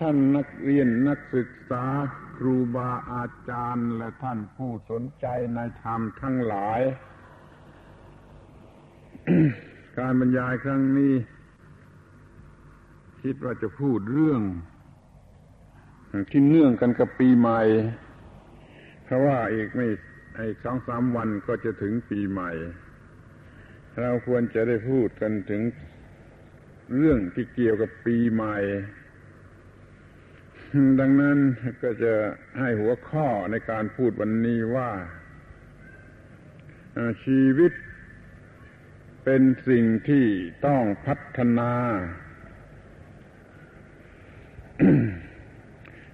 ท่านนักเรียนนักศึกษาครูบาอาจารย์และท่านผู้สนใจในธรรมทั้งหลาย การบรรยายครั้งนี้ คิดว่าจะพูดเรื่องที่เนื่องกันกับปีใหม่ เพราะว่าอีกไม่ไอ้สองสามวันก็จะถึงปีใหม่ เราควรจะได้พูดกันถึงเรื่องที่เกี่ยวกับปีใหม่ ดังนั้นก็จะให้หัวข้อในการพูดวันนี้ว่า ชีวิตเป็นสิ่งที่ต้องพัฒนา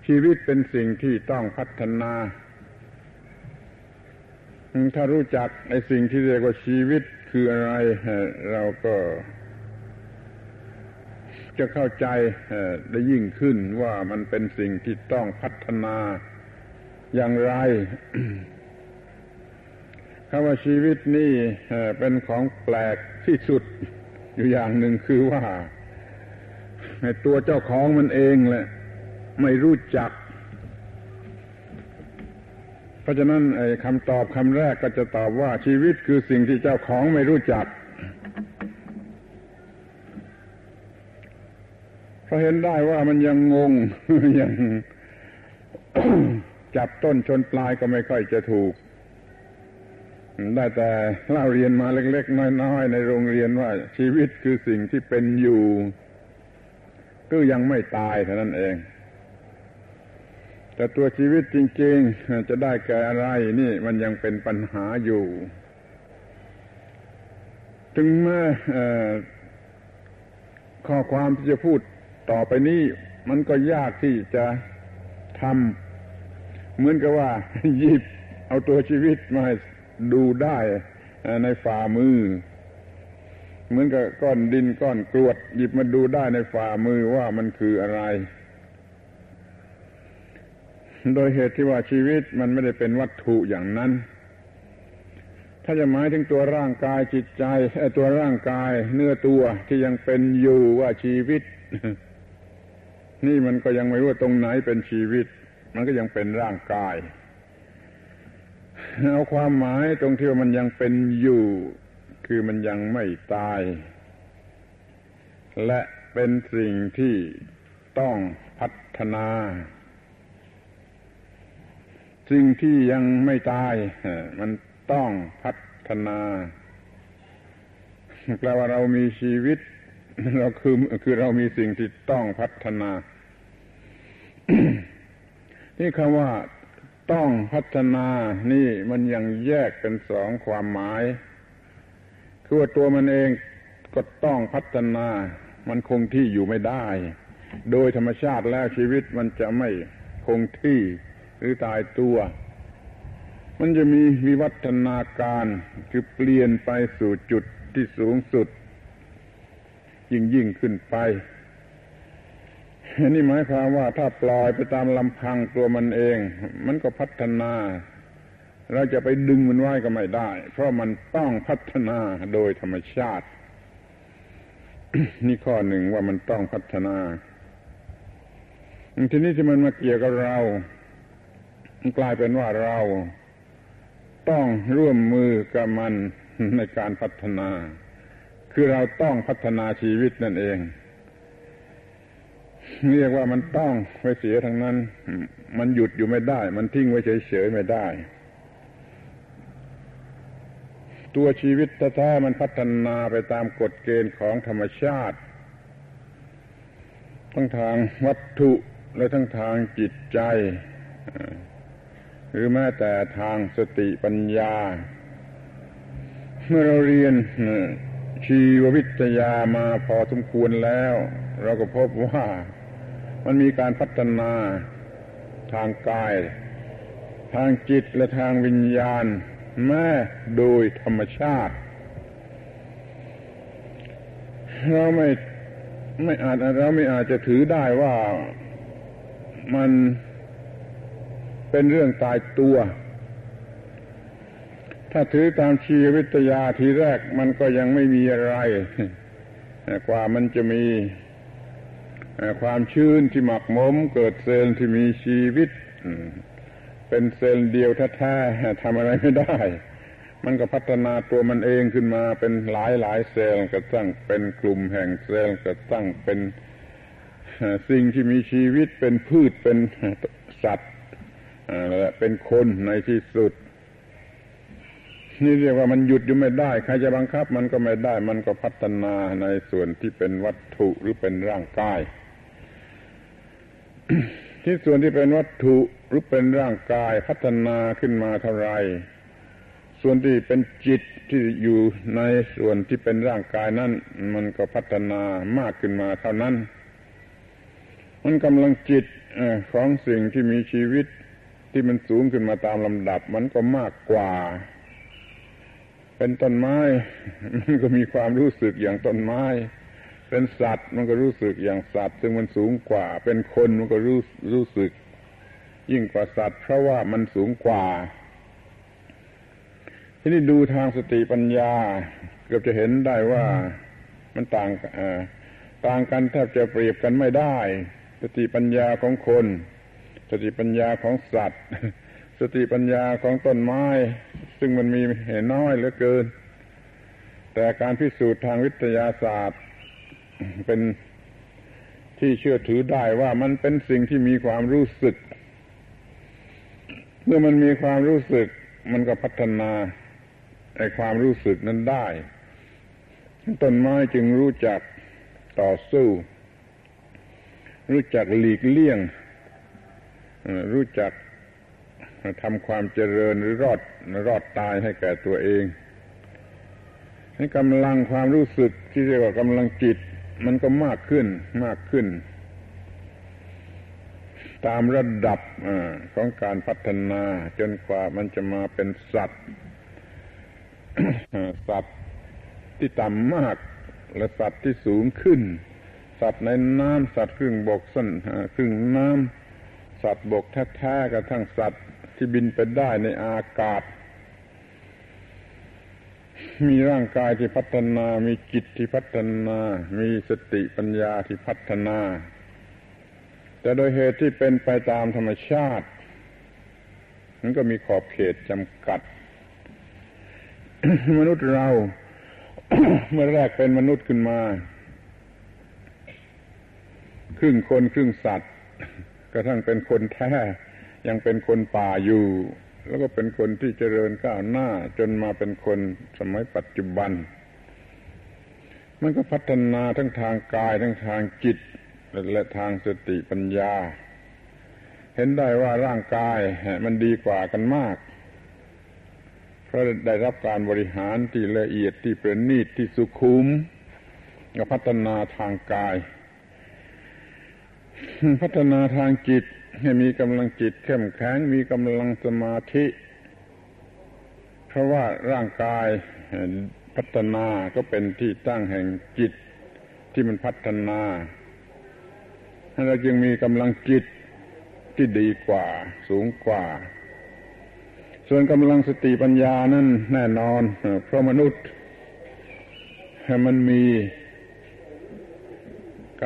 ชีวิตเป็นสิ่งที่ต้องพัฒนา ถ้ารู้จักไอสิ่งที่เรียกว่าชีวิตคืออะไร เราก็ จะเข้าใจได้ยิ่งขึ้นว่ามันเป็นสิ่งที่ต้องพัฒนาอย่างไรคำว่าชีวิตนี่เป็นของแปลกที่สุดอยู่อย่างหนึ่งคือว่าตัวเจ้าของมันเองแหละไม่รู้จัก เพราะฉะนั้นคำตอบคำแรกก็จะตอบว่าชีวิตคือสิ่งที่เจ้าของไม่รู้จัก ราเห็นได้ว่ามันยังงงยังจับต้นชนปลายก็ไม่ค่อยจะถูก ได้แต่เล่าเรียนมาเล็ก ๆ น้อยๆในโรงเรียนว่าชีวิตคือสิ่งที่เป็นอยู่ ก็ยังไม่ตายเท่านั้นเอง แต่ตัวชีวิตจริง ๆ จะได้แก่อะไรนี่มันยังเป็นปัญหาอยู่ ถึงแม้ข้อความที่จะพูด ต่อไปนี้มันก็ยากที่จะทำเหมือนกับว่าหยิบเอาตัวชีวิตมาดูได้ในฝ่ามือ เหมือนกับก้อนดินก้อนกรวด หยิบมาดูได้ในฝ่ามือว่ามันคืออะไร โดยเหตุที่ว่าชีวิตมันไม่ได้เป็นวัตถุอย่างนั้น ถ้าจะหมายถึงตัวร่างกายจิตใจตัวร่างกายเนื้อตัวที่ยังเป็นอยู่ว่าชีวิต นี่มันก็ยังไม่รู้ตรงไหนเป็นชีวิต มันก็ยังเป็นร่างกายเอาความหมายตรงที่ว่ามันยังเป็นอยู่ คือมันยังไม่ตาย และเป็นสิ่งที่ต้องพัฒนา สิ่งที่ยังไม่ตาย มันต้องพัฒนาแปลว่าเรามีชีวิต เราคือคือเรามีสิ่งที่ต้องพัฒนา นี่คำว่าต้องพัฒนานี่มันยังแยกเป็นสองความหมาย คือว่าตัวมันเองก็ต้องพัฒนา มันคงที่อยู่ไม่ได้ โดยธรรมชาติแล้วชีวิตมันจะไม่คงที่หรือตายตัว มันจะมีวิวัฒนาการคือเปลี่ยนไปสู่จุดที่สูงสุด ยิ่งยิ่งขึ้นไป นี่หมายความว่าถ้าปล่อยไปตามลำพังตัวมันเอง มันก็พัฒนา เราจะไปดึงมันไว้ก็ไม่ได้ เพราะมันต้องพัฒนาโดยธรรมชาติ นี่ข้อหนึ่งว่ามันต้องพัฒนาทีนี้ที่มันมาเกี่ยวกับเรากลายเป็นว่าเราต้องร่วมมือกับมันในการพัฒนา คือเราต้องพัฒนาชีวิตนั่นเอง เรียกว่ามันต้องไว้เสียทั้งนั้น มันหยุดอยู่ไม่ได้ มันทิ้งไว้เฉยๆไม่ได้ ตัวชีวิตแท้ๆมันพัฒนาไปตามกฎเกณฑ์ของธรรมชาติ ทั้งทางวัตถุและทั้งทางจิตใจ หรือแม้แต่ทางสติปัญญา เมื่อเราเรียนชีววิทยามาพอสมควรแล้ว เราก็พบว่า มันมีการพัฒนาทางกาย ทางจิตและทางวิญญาณ แม้โดยธรรมชาติ เราไม่ไม่อาจเราไม่อาจจะถือได้ว่ามันเป็นเรื่องตายตัว ถ้าถือตามชีววิทยาทีแรกมันก็ยังไม่มีอะไร กว่ามันจะมี ความชื้นที่หมักหมม เกิดเซลล์ที่มีชีวิต เป็นเซลล์เดียวแท้ๆทำอะไรไม่ได้ มันก็พัฒนาตัวมันเองขึ้นมาเป็นหลายหลายเซลล์ก็ตั้งเป็นกลุ่มแห่งเซลล์ก็ตั้งเป็นสิ่งที่มีชีวิตเป็นพืชเป็นสัตว์และเป็นคนในที่สุด นี่เรียกว่ามันหยุดอยู่ไม่ได้ ใครจะบังคับมันก็ไม่ได้ มันก็พัฒนาในส่วนที่เป็นวัตถุหรือเป็นร่างกาย ที่ส่วนที่เป็นวัตถุหรือเป็นร่างกายพัฒนาขึ้นมาเท่าไร ส่วนที่เป็นจิตที่อยู่ในส่วนที่เป็นร่างกายนั้น มันก็พัฒนามากขึ้นมาเท่านั้น มันกำลังจิตของสิ่งที่มีชีวิตที่มันสูงขึ้นมาตามลำดับ มันก็มากกว่า เป็นต้นไม้ มันก็มีความรู้สึกอย่างต้นไม้ เป็นสัตว์มันก็รู้สึกอย่างสัตว์ ซึ่งมันสูงกว่า เป็นคนมันก็รู้รู้สึก ยิ่งกว่าสัตว์ เพราะว่ามันสูงกว่า ที่นี่ดูทางสติปัญญา เกือบจะเห็นได้ว่ามันต่างต่างกันแทบจะเปรียบกันไม่ได้ สติปัญญาของคน สติปัญญาของสัตว์ สติปัญญาของต้นไม้ ซึ่งมันมีเห็นน้อยเหลือเกิน แต่การพิสูจน์ทางวิทยาศาสตร์ เป็นที่เชื่อถือได้ว่ามันเป็นสิ่งที่มีความรู้สึก เมื่อมันมีความรู้สึก มันก็พัฒนาในความรู้สึกนั้นได้ ต้นไม้จึงรู้จักต่อสู้ รู้จักหลีกเลี่ยง รู้จักทำความเจริญหรือรอดรอดตายให้แก่ตัวเองให้กำลังความรู้สึกที่เรียกว่ากำลังจิต มันก็มากขึ้นมากขึ้น ตามระดับอของการพัฒนาจนกว่ามันจะมาเป็นสัตว์สัตว์ที่ต่ำมาก และสัตว์ที่สูงขึ้น สัตว์ในน้ำสัตว์ครึ่งบกสั้นครึ่งน้ำสัตว์บกแท้ๆกระทั่งสัตว์ที่บินไปได้ในอากาศ มีร่างกายที่พัฒนา มีจิตที่พัฒนา มีสติปัญญาที่พัฒนา แต่โดยเหตุที่เป็นไปตามธรรมชาติมันก็มีขอบเขตจำกัด มนุษย์เรา เมื่อแรกเป็นมนุษย์ขึ้นมา ครึ่งคนครึ่งสัตว์กระทั่งเป็นคนแท้ยังเป็นคนป่าอยู่ แล้วก็เป็นคนที่เจริญก้าวหน้าจนมาเป็นคนสมัยปัจจุบัน มันก็พัฒนาทั้งทางกายทั้งทางจิต และทางสติปัญญา เห็นได้ว่าร่างกายมันดีกว่ากันมากเพราะได้รับการบริหารที่ละเอียดที่ประณีตที่สุขุมก็พัฒนาทางกาย พัฒนาทางจิต ให้มีกำลังจิตเข้มแข็งมีกำลังสมาธิ เพราะว่าร่างกายพัฒนาก็เป็นที่ตั้งแห่งจิตที่มันพัฒนาเราจึงมีกำลังจิตที่ดีกว่า สูงกว่า ส่วนกำลังสติปัญญานั้นแน่นอน เพราะมนุษย์มันมี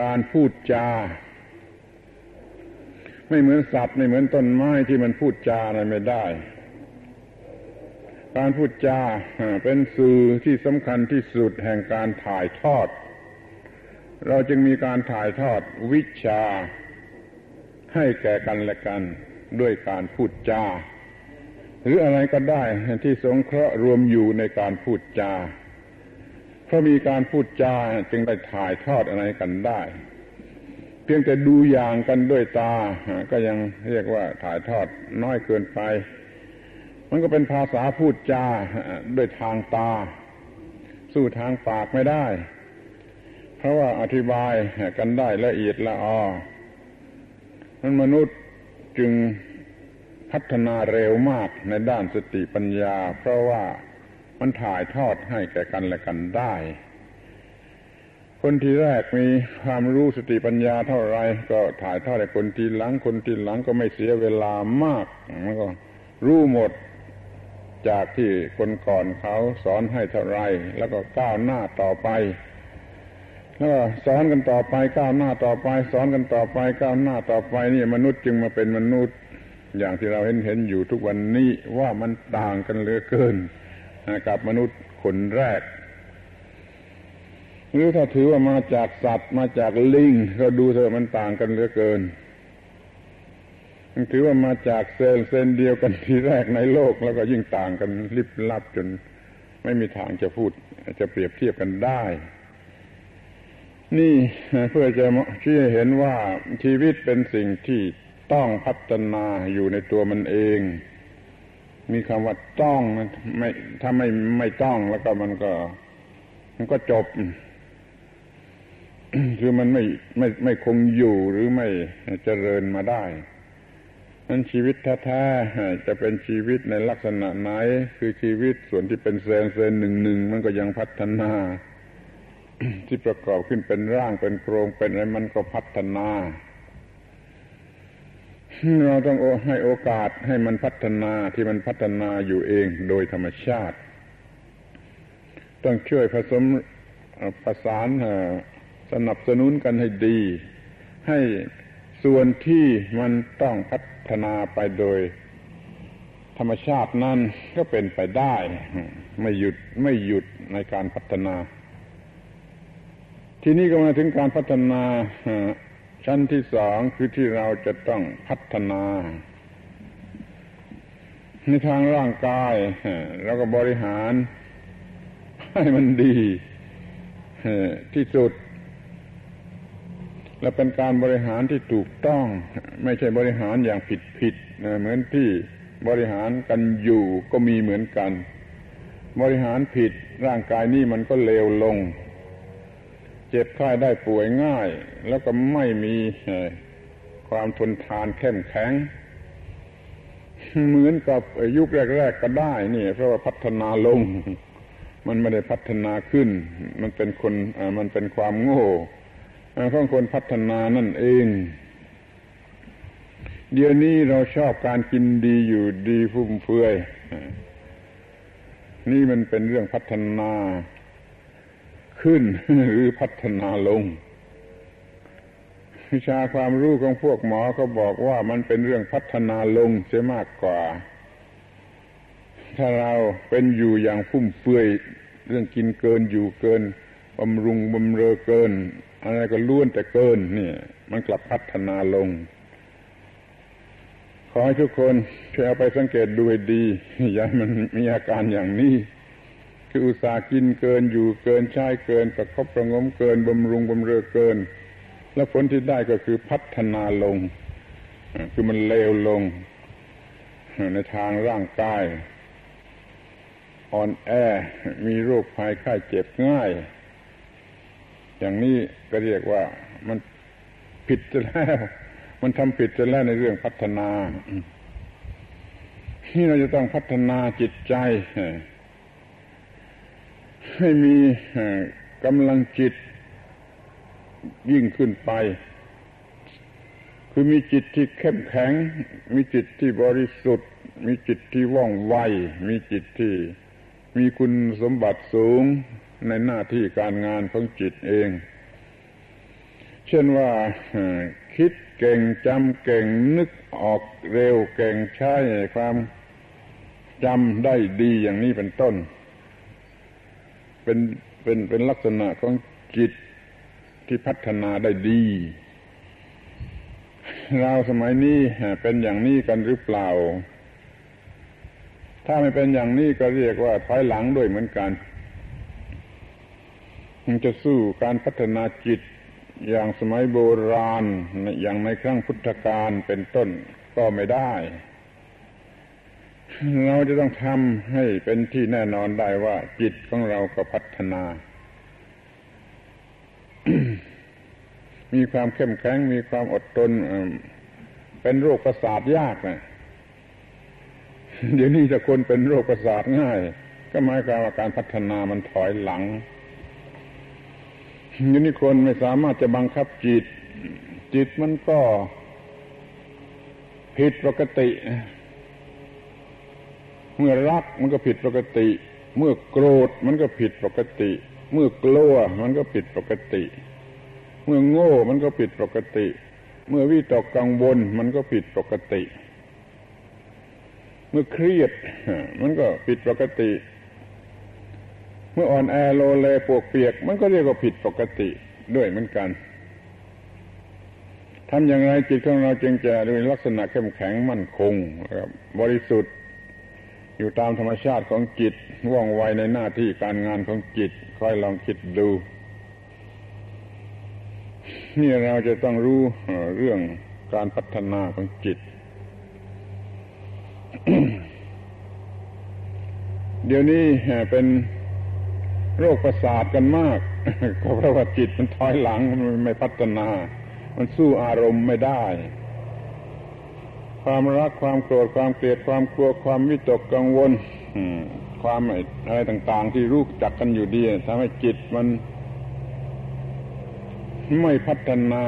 การพูดจา ไม่เหมือนสัตว์ไม่เหมือนต้นไม้ที่มันพูดจาอะไรไม่ได้ การพูดจาเป็นสื่อที่สำคัญที่สุดแห่งการถ่ายทอด เราจึงมีการถ่ายทอดวิชาให้แก่กันและกันด้วยการพูดจา หรืออะไรก็ได้ที่สงเคราะห์รวมอยู่ในการพูดจาเพราะมีการพูดจาจึงได้ถ่ายทอดอะไรกันได้ เพียงแต่ดูอย่างกันด้วยตา ก็ยังเรียกว่าถ่ายทอดน้อยเกินไป มันก็เป็นภาษาพูดจาด้วยทางตา สู้ทางปากไม่ได้ เพราะว่าอธิบายกันได้ละเอียดละออนั้นมนุษย์จึงพัฒนาเร็วมากในด้านสติปัญญา เพราะว่ามันถ่ายทอดให้แก่กันและกันได้ คนที่แรกมีความรู้สติปัญญาเท่าไรก็ถ่ายทอดให้คนที่หลัง คนที่หลังก็ไม่เสียเวลามากมันก็รู้หมดจากที่คนก่อนเขาสอนให้เท่าไรแล้วก็ก้าวหน้าต่อไป แล้วสอนกันต่อไปก้าวหน้าต่อไป สอนกันต่อไปก้าวหน้าต่อไปนี่มนุษย์จึงมาเป็นมนุษย์ อย่างที่เราเห็นเห็นอยู่ทุกวันนี้ว่ามันต่างกันเหลือเกินกับมนุษย์คนแรก หรือถ้าถือว่ามาจากสัตว์มาจากลิงก็ดูเถอะมันต่างกันเหลือเกินถือว่ามาจากเซลล์เซนเดียวกันทีแรกในโลกแล้วก็ยิ่งต่างกันลิบลับจน ไม่มีทางจะพูด จะเปรียบเทียบกันได้ นี่เพื่อจะชี้เห็นว่าชีวิตเป็นสิ่งที่ต้องพัฒนาอยู่ในตัวมันเอง มีคำว่าต้องไม่ถ้าไม่ไม่ต้องแล้วก็มันก็ มันก็จบ คือมันไม่ไม่ไม่คงอยู่หรือไม่เจริญมาได้นั้นชีวิตแท้ๆจะเป็นชีวิตในลักษณะไหน คือชีวิตส่วนที่เป็นเซนเซนหนึ่งหนึ่งมันก็ยังพัฒนา ที่ประกอบขึ้นเป็นร่างเป็นโครงเป็นอะไรมันก็พัฒนาเราต้องให้โอกาสให้มันพัฒนาที่มันพัฒนาอยู่เองโดยธรรมชาติ ต้องช่วยผสมประสาน สนับสนุนกันให้ดี ให้ส่วนที่มันต้องพัฒนาไปโดย ธรรมชาตินั้นก็เป็นไปได้ ไม่หยุดไม่หยุดในการพัฒนา ที่นี้ก็มาถึงการพัฒนาชั้นที่สองคือที่เราจะต้องพัฒนา ในทางร่างกายแล้วก็บริหารให้มันดีที่สุด และเป็นการบริหารที่ถูกต้อง ไม่ใช่บริหารอย่างผิดผิดนะเหมือนที่บริหารกันอยู่ก็มีเหมือนกัน บริหารผิดร่างกายนี่มันก็เลวลง เจ็บไข้ได้ป่วยง่าย แล้วก็ไม่มีความทนทานเข้มแข็ง เหมือนกับยุคแรก ๆ ก็ได้นี่เพราะว่าพัฒนาลง มันไม่ได้พัฒนาขึ้น มันเป็นคนมันเป็นความโง่ ของคนพัฒนานั่นเอง เดี๋ยวนี้เราชอบการกินดีอยู่ดีฟุ่มเฟือย นี่มันเป็นเรื่องพัฒนาขึ้นหรือพัฒนาลง วิชาความรู้ของพวกหมอเขาบอกว่ามันเป็นเรื่องพัฒนาลงเสียมากกว่า ถ้าเราเป็นอยู่อย่างฟุ่มเฟือย เรื่องกินเกินอยู่เกินบำรุงบำเรอเกิน อะไรก็ล้วนแต่เกินนี่มันกลับพัฒนาลง ขอให้ทุกคนช่วยเอาไปสังเกตดูให้ดี อย่ามันมีอาการอย่างนี้ คืออุตส่าหกินเกินอยู่เกินใช้เกินประคบประงมเกินบำรุงบำเรอเกิน แล้วผลที่ได้ก็คือพัฒนาลง คือมันเลวลง ในทางร่างกายอ่อนแอมีโรคภัยไข้เจ็บง่าย อย่างนี้ก็เรียกว่ามันผิดจะแล้ว มันทำผิดจะแล้วในเรื่องพัฒนาที่เราจะต้องพัฒนาจิตใจ ให้มีกำลังจิตยิ่งขึ้นไป คือมีจิตที่เข้มแข็ง มีจิตที่บริสุทธิ์ มีจิตที่ว่องไว มีจิตที่มีคุณสมบัติสูง ในหน้าที่การงานของจิตเอง เช่นว่าคิดเก่งจำเก่งนึกออกเร็วเก่งใช้ความจำได้ดีอย่างนี้เป็นต้น เป็นเป็นเป็นลักษณะของจิตที่พัฒนาได้ดี เราสมัยนี้เป็นอย่างนี้กันหรือเปล่า ถ้าไม่เป็นอย่างนี้ก็เรียกว่าถอยหลังด้วยเหมือนกัน มันจะสู้การพัฒนาจิตอย่างสมัยโบราณ อย่างในครั้งพุทธกาลเป็นต้นก็ไม่ได้ เราจะต้องทำให้เป็นที่แน่นอนได้ว่า จิตของเราก็พัฒนา มีความเข้มแข็งมีความอดทนเป็นโรคประสาทยากนะเดี๋ยวนี้จะคนเป็นโรคประสาทง่าย ก็หมายความว่าการพัฒนามันถอยหลัง นี่นี่คนไม่สามารถจะบังคับจิต จิตมันก็ผิดปกติ เมื่อรักมันก็ผิดปกติ เมื่อโกรธมันก็ผิดปกติ เมื่อกลัวมันก็ผิดปกติ เมื่อโง่มันก็ผิดปกติ เมื่อวิตกกังวลมันก็ผิดปกติ เมื่อเครียดมันก็ผิดปกติ เมื่ออ่อนแอโลเลปวกเปียก มันก็เรียกว่าผิดปกติด้วยเหมือนกันทำอย่างไรจิตของเราจึงจะมีลักษณะเข้มแข็งมั่นคงบริสุทธิ์ อยู่ตามธรรมชาติของจิตว่องไวในหน้าที่การงานของจิตค่อยลองคิดดู นี่เราจะต้องรู้เรื่องการพัฒนาของจิต เดี๋ยวนี้เป็น โรคประสาทกันมาก ก็เพราะว่าจิตมันถอยหลังมันไม่พัฒนา มันสู้อารมณ์ไม่ได้ ความรักความโกรธความเกลียดความกลัวความวิตกกังวลความอะไรต่าง ๆ ที่รู้จักกันอยู่ดีทำให้จิตมัน ไม่พัฒนา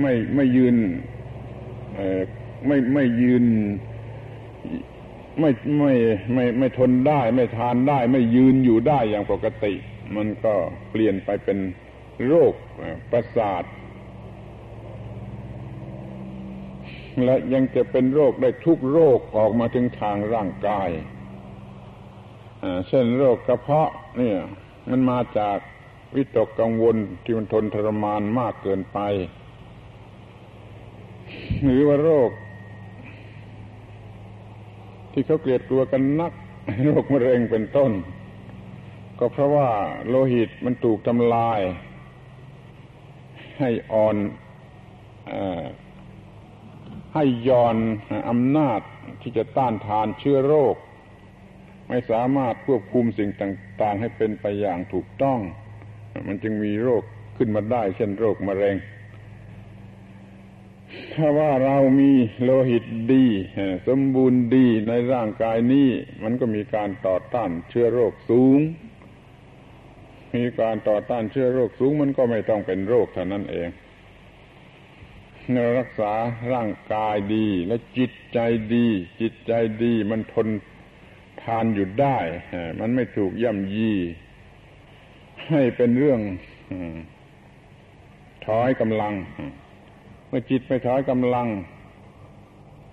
ไม่ไม่ยืนไม่ไม่ยืน ไม่ไม่ไม่ไม่ทนได้ ไม่ทานได้ ไม่ยืนอยู่ได้อย่างปกติ มันก็เปลี่ยนไปเป็นโรคประสาท และยังจะเป็นโรคได้ทุกโรคออกมาถึงทางร่างกายเช่นโรคกระเพาะเนี่ย มันมาจากวิตกกังวลที่มันทนทรมานมากเกินไป หรือว่าโรค ที่เขาเกลียดกลัวกันนักโรคมะเร็งเป็นต้น ก็เพราะว่าโลหิตมันถูกทำลาย ให้อ่อนให้ย่อนอำนาจที่จะต้านทานเชื้อโรค ไม่สามารถควบคุมสิ่งต่าง ๆ ให้เป็นไปอย่างถูกต้อง มันจึงมีโรคขึ้นมาได้ เช่นโรคมะเร็ง ถ้าว่าเรามีโลหิตดี สมบูรณ์ดีในร่างกายนี้ มันก็มีการต่อต้านเชื้อโรคสูง มีการต่อต้านเชื้อโรคสูง มันก็ไม่ต้องเป็นโรคเท่านั้นเองเรารักษาร่างกายดี และจิตใจดี จิตใจดี มันทนทานอยู่ได้ มันไม่ถูกย่ำยี ให้เป็นเรื่องถอยกำลัง เมื่อจิตไปถอยกำลัง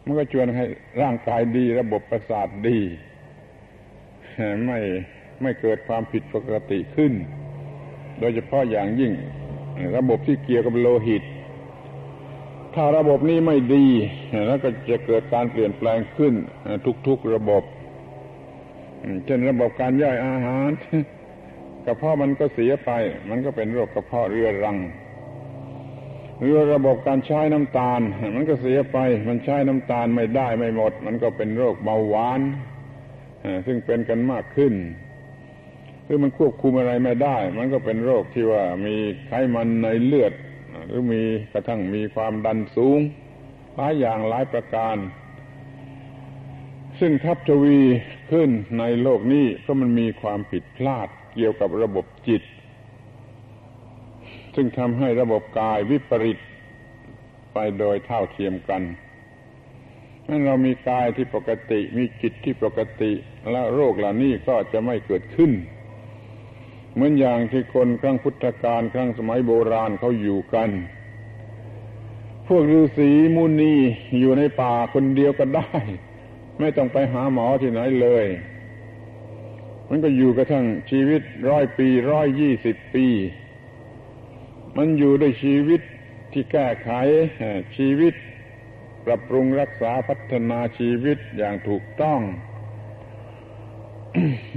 มันก็ชวนให้ร่างกายดี ระบบประสาทดีไม่ไม่เกิดความผิดปกติขึ้น โดยเฉพาะอย่างยิ่ง ระบบที่เกี่ยวกับโลหิต ถ้าระบบนี้ไม่ดี แล้วก็จะเกิดการเปลี่ยนแปลงขึ้น ทุกๆระบบ เช่นระบบการย่อยอาหารกระเพาะมันก็เสียไป มันก็เป็นโรคกระเพาะเรื้อรัง หรือระบบการใช้น้ำตาล มันก็เสียไป มันใช้น้ำตาลไม่ได้ไม่หมด มันก็เป็นโรคเบาหวานซึ่งเป็นกันมากขึ้นหรือมันควบคุมอะไรไม่ได้ มันก็เป็นโรคที่ว่ามีไขมันในเลือด หรือมีกระทั่งมีความดันสูง หลายอย่างหลายประการ ซึ่งทับทวีขึ้นในโลกนี้เพราะมันมีความผิดพลาดเกี่ยวกับระบบจิต ซึ่งทำให้ระบบกายวิปริตไปโดยเท่าเทียมกันนั้นเรามีกายที่ปกติมีจิตที่ปกติและโรคเหล่านี้ก็จะไม่เกิดขึ้น เหมือนอย่างที่คนครั้งพุทธกาลครั้งสมัยโบราณเขาอยู่กัน พวกฤาษีมุนีอยู่ในป่าคนเดียวก็ได้ ไม่ต้องไปหาหมอที่ไหนเลย มันก็อยู่กระทั่งชีวิตร้อยปีร้อยยี่สิบปี มันอยู่ด้วยชีวิตที่แก้ไขชีวิต ปรับปรุงรักษาพัฒนาชีวิตอย่างถูกต้อง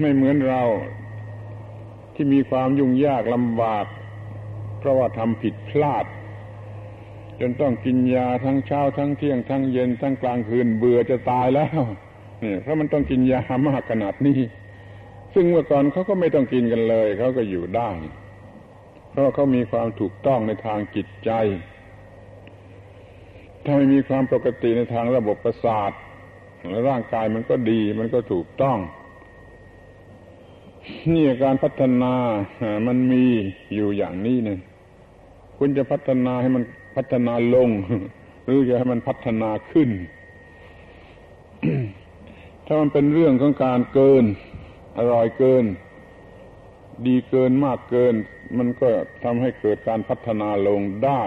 ไม่เหมือนเราที่มีความยุ่งยากลำบาก เพราะว่าทำผิดพลาด จนต้องกินยาทั้งเช้าทั้งเที่ยงทั้งเย็นทั้งกลางคืนเบื่อจะตายแล้วนี่เพราะมันต้องกินยามากขนาดนี้ ซึ่งเมื่อก่อนเขาก็ไม่ต้องกินกันเลยเขาก็อยู่ได้ ราะเขามีความถูกต้องในทางจิตใจ ถ้าไม่มีความปกติในทางระบบประสาทและร่างกายมันก็ดี มันก็ถูกต้อง นี่การพัฒนามันมีอยู่อย่างนี้เนี่ยคุณจะพัฒนาให้มันพัฒนาลง หรือจะให้มันพัฒนาขึ้น ถ้ามันเป็นเรื่องของการเกิน อร่อยเกิน ดีเกินมากเกิน มันก็ทำให้เกิดการพัฒนาลงได้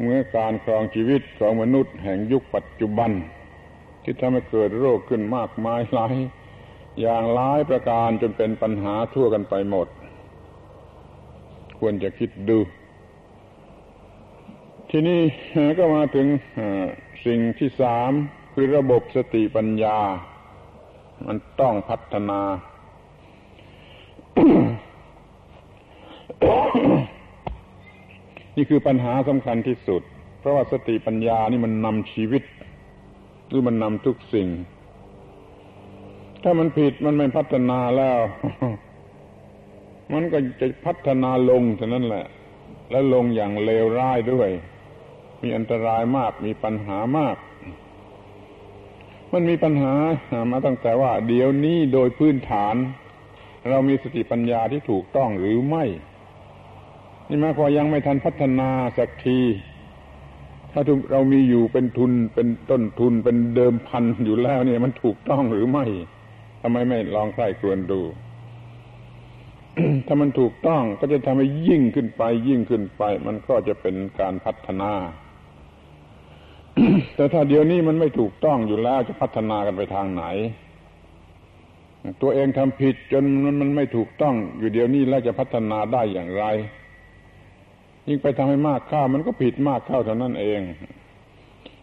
เมื่อการครองชีวิตของมนุษย์แห่งยุคปัจจุบัน ที่ทำให้เกิดโรคขึ้นมากมายหลายอย่างหลายประการจนเป็นปัญหาทั่วกันไปหมด ควรจะคิดดู ทีนี้ก็มาถึงสิ่งที่สามคือระบบสติปัญญา มันต้องพัฒนา นี่คือปัญหาสำคัญที่สุด เพราะว่าสติปัญญานี่มันนำชีวิต หรือมันนำทุกสิ่ง ถ้ามันผิดมันไม่พัฒนาแล้ว มันก็จะพัฒนาลงเท่านั้นแหละ และลงอย่างเลวร้ายด้วย มีอันตรายมากมีปัญหามาก มันมีปัญหามาตั้งแต่ว่า เดี๋ยวนี้โดยพื้นฐาน เรามีสติปัญญาที่ถูกต้องหรือไม่ นี่มาพอยังไม่ทันพัฒนาสักที ถ้าเรามีอยู่เป็นทุนเป็นต้นทุนเป็นเดิมพันอยู่แล้วเนี่ยมันถูกต้องหรือไม่ทำไมไม่ลองใคร่ครวญดู ถ้ามันถูกต้องก็จะทำให้ยิ่งขึ้นไป ยิ่งขึ้นไป มันก็จะเป็นการพัฒนา แต่ถ้าเดี๋ยวนี้มันไม่ถูกต้องอยู่แล้วจะพัฒนากันไปทางไหน ตัวเองทำผิดจนมันมันไม่ถูกต้อง อยู่เดี๋ยวนี้แล้วจะพัฒนาได้อย่างไร ยิ่งไปทำให้มากเข้ามันก็ผิดมากเข้าเท่านั้นเอง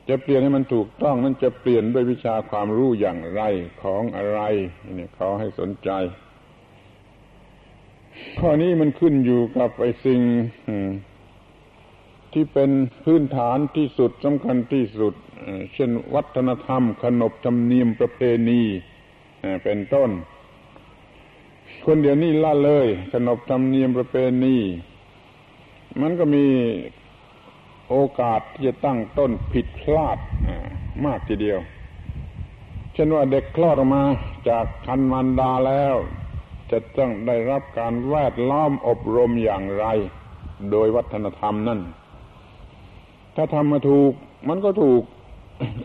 จะเปลี่ยนให้มันถูกต้องนั้นจะเปลี่ยนด้วยวิชาความรู้อย่างไรของอะไรนี่ขอให้สนใจ ข้อนี้มันขึ้นอยู่กับไอ้สิ่งที่เป็นพื้นฐานที่สุดสำคัญที่สุด เช่นวัฒนธรรม ขนบธรรมเนียมประเพณีเป็นต้น คนเดียวนี้ละเลย ขนบธรรมเนียมประเพณี มันก็มีโอกาสที่จะตั้งต้นผิดพลาดมากทีเดียว เช่นว่าเด็กคลอดออกมาจากคันมันดาแล้ว จะต้องได้รับการแวดล้อมอบรมอย่างไร โดยวัฒนธรรมนั่น ถ้าทำมาถูกมันก็ถูก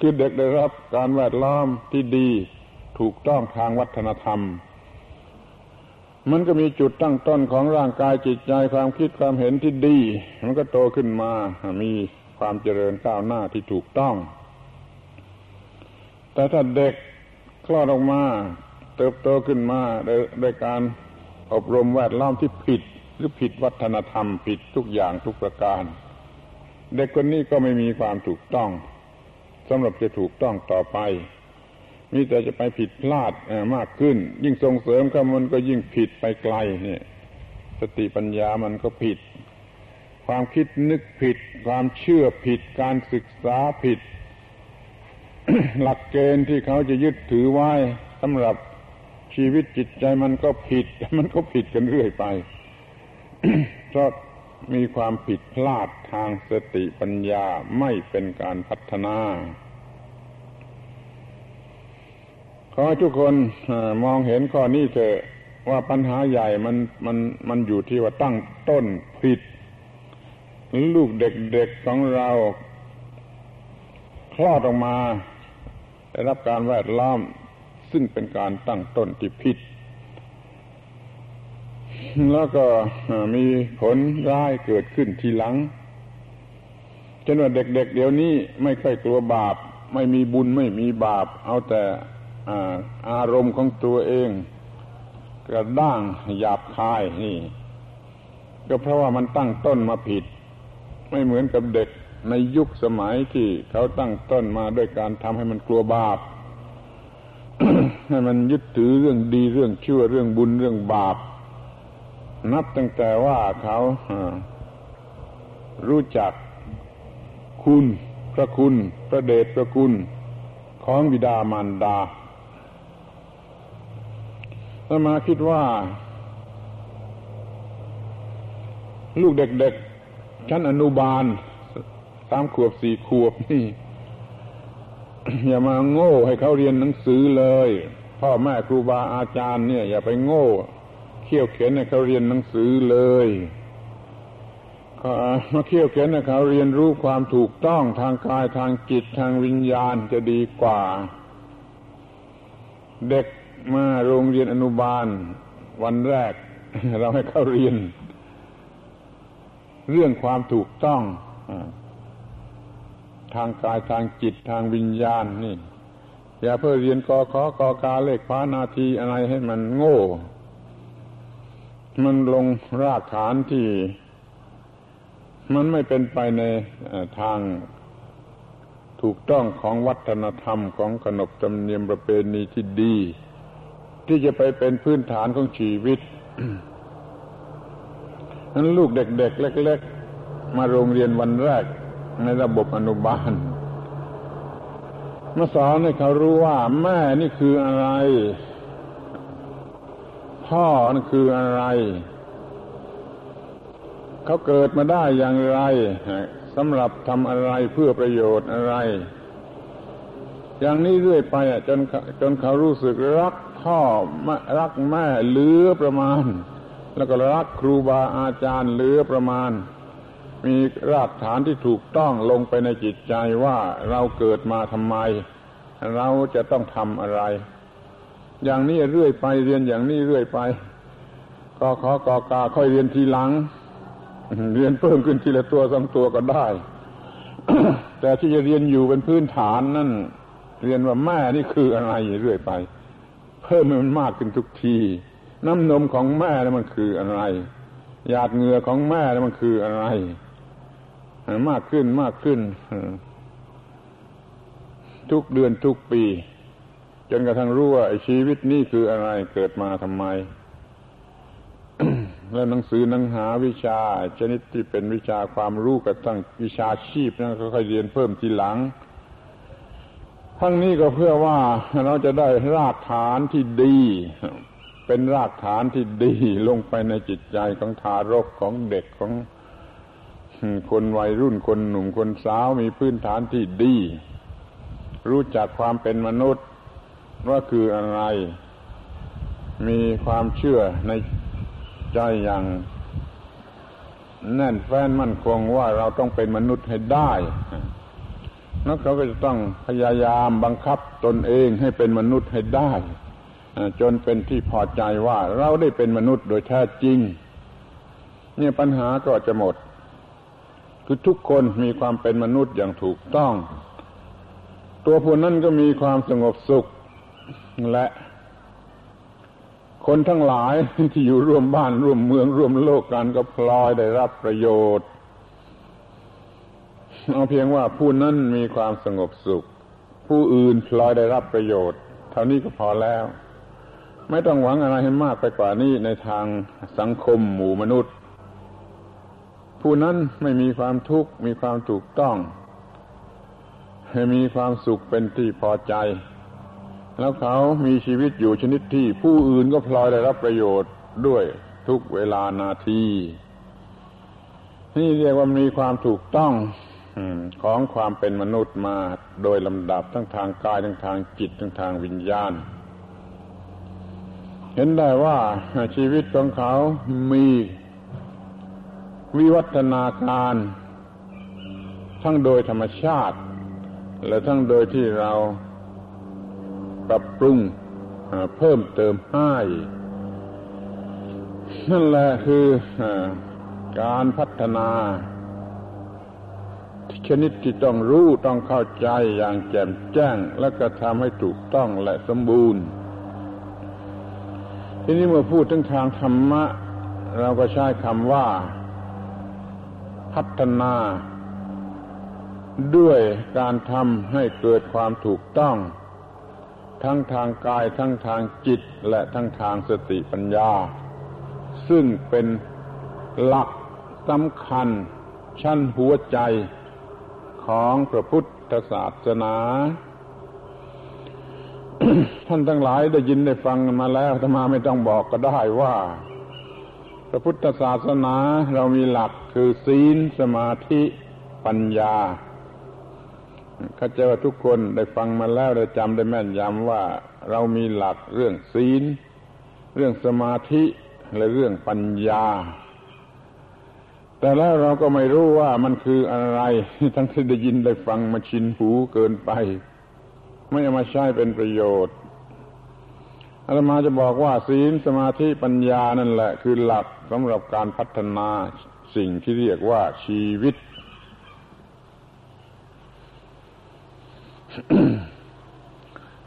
คือเด็กได้รับการแวดล้อมที่ดี ถูกต้องทางวัฒนธรรม มันก็มีจุดตั้งต้นของร่างกายจิตใจความคิดความเห็นที่ดี มันก็โตขึ้นมา มีความเจริญก้าวหน้าที่ถูกต้อง แต่ถ้าเด็กคลอดออกมา เติบโตขึ้นมาโดยการอบรมแวดล้อมที่ผิด หรือผิดวัฒนธรรม ผิดทุกอย่างทุกประการ เด็กคนนี้ก็ไม่มีความถูกต้องสำหรับจะถูกต้องต่อไป มีแต่จะไปผิดพลาดมากขึ้น ยิ่งส่งเสริมข้ามันก็ยิ่งผิดไปไกลเนี่ยสติปัญญามันก็ผิด ความคิดนึกผิด ความเชื่อผิด การศึกษาผิด หลักเกณฑ์ที่เขาจะยึดถือไว้สำหรับชีวิตจิตใจมันก็ผิด มันก็ผิดกันเรื่อยไปเพราะมีความผิดพลาดทางสติปัญญาไม่เป็นการพัฒนา ขอให้ทุกคนมองเห็นข้อนี้เถอะว่าปัญหาใหญ่มันมันมันอยู่ที่ว่าตั้งต้นผิด ลูกเด็กๆของเราคลอดออกมาได้รับการแวดล้อมซึ่งเป็นการตั้งต้นที่ผิด แล้วก็มีผลร้ายเกิดขึ้นทีหลังจนว่าเด็กๆเดี๋ยวนี้ไม่ค่อยกลัวบาป ไม่มีบุญไม่มีบาป เอาแต่ อารมณ์ของตัวเองกระด้างหยาบคายนี่ ก็เพราะว่ามันตั้งต้นมาผิด ไม่เหมือนกับเด็กในยุคสมัยที่เขาตั้งต้นมาด้วยการทำให้มันกลัวบาปให้มันยึดถือเรื่องดีเรื่องชั่วเรื่องบุญเรื่องบาป นับตั้งแต่ว่าเขารู้จักคุณ พระคุณ พระเดชพระคุณ ของบิดามารดา ถ้ามาคิดว่า ลูกเด็กๆชั้นอนุบาลสามขวบสี่ขวบนี่อย่ามาโง่ให้เขาเรียนหนังสือเลย พ่อแม่ครูบาอาจารย์เนี่ย อย่าไปโง่ เขี่ยวเข็นให้เขาเรียนหนังสือเลยมาเขี่ยวเข็นให้เขาเรียนรู้ความถูกต้องทางกายทางจิตทางวิญญาณจะดีกว่า เด็ก มาโรงเรียนอนุบาล วันแรก เราให้เขาเรียน เรื่องความถูกต้องทางกายทางจิตทางวิญญาณนี่ อย่าเพื่อเรียนกอขอกอกาเลขพานาทีอะไรให้มันโง่ มันลงรากฐานที่ มันไม่เป็นไปในทางถูกต้องของวัฒนธรรมของขนบธรรมเนียมประเพณีที่ดี ที่จะไปเป็นพื้นฐานของชีวิตนั้นลูกเด็ก ๆ เล็ก ๆ มาโรงเรียนวันแรก ในระบบอนุบาลมาสอนให้เขารู้ว่า แม่นี่คืออะไร พ่อนี่คืออะไร เขาเกิดมาได้อย่างไรสำหรับทำอะไรเพื่อประโยชน์อะไร อย่างนี้เรื่อยไปจนจนเขารู้สึกรัก พ่อรักแม่เหลือประมาณ แล้วก็รักครูบาอาจารย์เหลือประมาณ มีรากฐานที่ถูกต้องลงไปในจิตใจว่าเราเกิดมาทำไม เราจะต้องทำอะไร อย่างนี้เรื่อยไปเรียนอย่างนี้เรื่อยไปก็ขอกอกาค่อยเรียนทีหลัง เรียนเพิ่มขึ้นทีละตัวสองตัวก็ได้แต่ที่จะเรียนอยู่เป็นพื้นฐานนั่นเรียนว่าแม่นี่คืออะไรเรื่อยไป เพิ่มมันมากขึ้นทุกที น้ำนมของแม่แล้วมันคืออะไรหยาดเหงื่อของแม่แล้วมันคืออะไร มากขึ้นมากขึ้น ทุกเดือนทุกปี จนกระทั่งรู้ว่าชีวิตนี้คืออะไรเกิดมาทำไม แล้วหนังสือหนังหาวิชา ชนิดที่เป็นวิชาความรู้กับทั้งวิชาชีพนั้นก็ค่อยเรียนเพิ่มทีหลัง ทั้งนี้ก็เพื่อว่าเราจะได้รากฐานที่ดี เป็นรากฐานที่ดีลงไปในจิตใจของทารกของเด็กของคนวัยรุ่นคนหนุ่มคนสาวมีพื้นฐานที่ดี รู้จักความเป็นมนุษย์ว่าคืออะไร มีความเชื่อในใจอย่างแน่นแฟ้นมั่นคงว่าเราต้องเป็นมนุษย์ให้ได้ แล้วเขาก็จะต้องพยายามบังคับตนเองให้เป็นมนุษย์ให้ได้ จนเป็นที่พอใจว่าเราได้เป็นมนุษย์โดยแท้จริง เนี่ยปัญหาก็จะหมด คือทุกคนมีความเป็นมนุษย์อย่างถูกต้อง ตัวผู้นั้นก็มีความสงบสุขและคนทั้งหลายที่อยู่ร่วมบ้านร่วมเมืองร่วมโลกกันก็พลอยได้รับประโยชน์ เอาเพียงว่าผู้นั้นมีความสงบสุข ผู้อื่นพลอยได้รับประโยชน์ เท่านี้ก็พอแล้ว ไม่ต้องหวังอะไรให้มากไปกว่านี้ในทางสังคมหมู่มนุษย์ ผู้นั้นไม่มีความทุกข์มีความถูกต้อง ให้มีความสุขเป็นที่พอใจ แล้วเขามีชีวิตอยู่ชนิดที่ ผู้อื่นก็พลอยได้รับประโยชน์ด้วยทุกเวลานาทีนี่เรียกว่ามีความถูกต้อง ของความเป็นมนุษย์มาโดยลำดับทั้งทางกายทั้งทางจิตทั้งทางวิญญาณ เห็นได้ว่าชีวิตของเขามีวิวัฒนาการ ทั้งโดยธรรมชาติ และทั้งโดยที่เราปรับปรุงเพิ่มเติมให้นั่นแหละคือการพัฒนา ชนิดที่ต้องรู้ต้องเข้าใจอย่างแจ่มแจ้ง และก็ทำให้ถูกต้องและสมบูรณ์ ทีนี้เมื่อพูดถึงทางธรรมะ เราก็ใช้คำว่า พัฒนา ด้วยการทำให้เกิดความถูกต้อง ทั้งทางกายทั้งทางจิตและทั้งทางสติปัญญา ซึ่งเป็นหลักสำคัญ ชั้นหัวใจ ของพระพุทธศาสนา ท่านทั้งหลายได้ยินได้ฟังมาแล้วธรรมาไม่ต้องบอกก็ได้ว่า พระพุทธศาสนาเรามีหลักคือศีลสมาธิปัญญาข้าเจ้าทุกคนได้ฟังมาแล้วได้จำได้แม่นยำว่า เรามีหลักเรื่องศีล เรื่องสมาธิและเรื่องปัญญา แต่แล้วเราก็ไม่รู้ว่ามันคืออะไร ทั้งที่ได้ยินได้ฟังมาชินหูเกินไป ไม่เอามาใช้เป็นประโยชน์อาตมาจะบอกว่าศีลสมาธิปัญญานั่นแหละ คือหลักสำหรับการพัฒนาสิ่งที่เรียกว่าชีวิต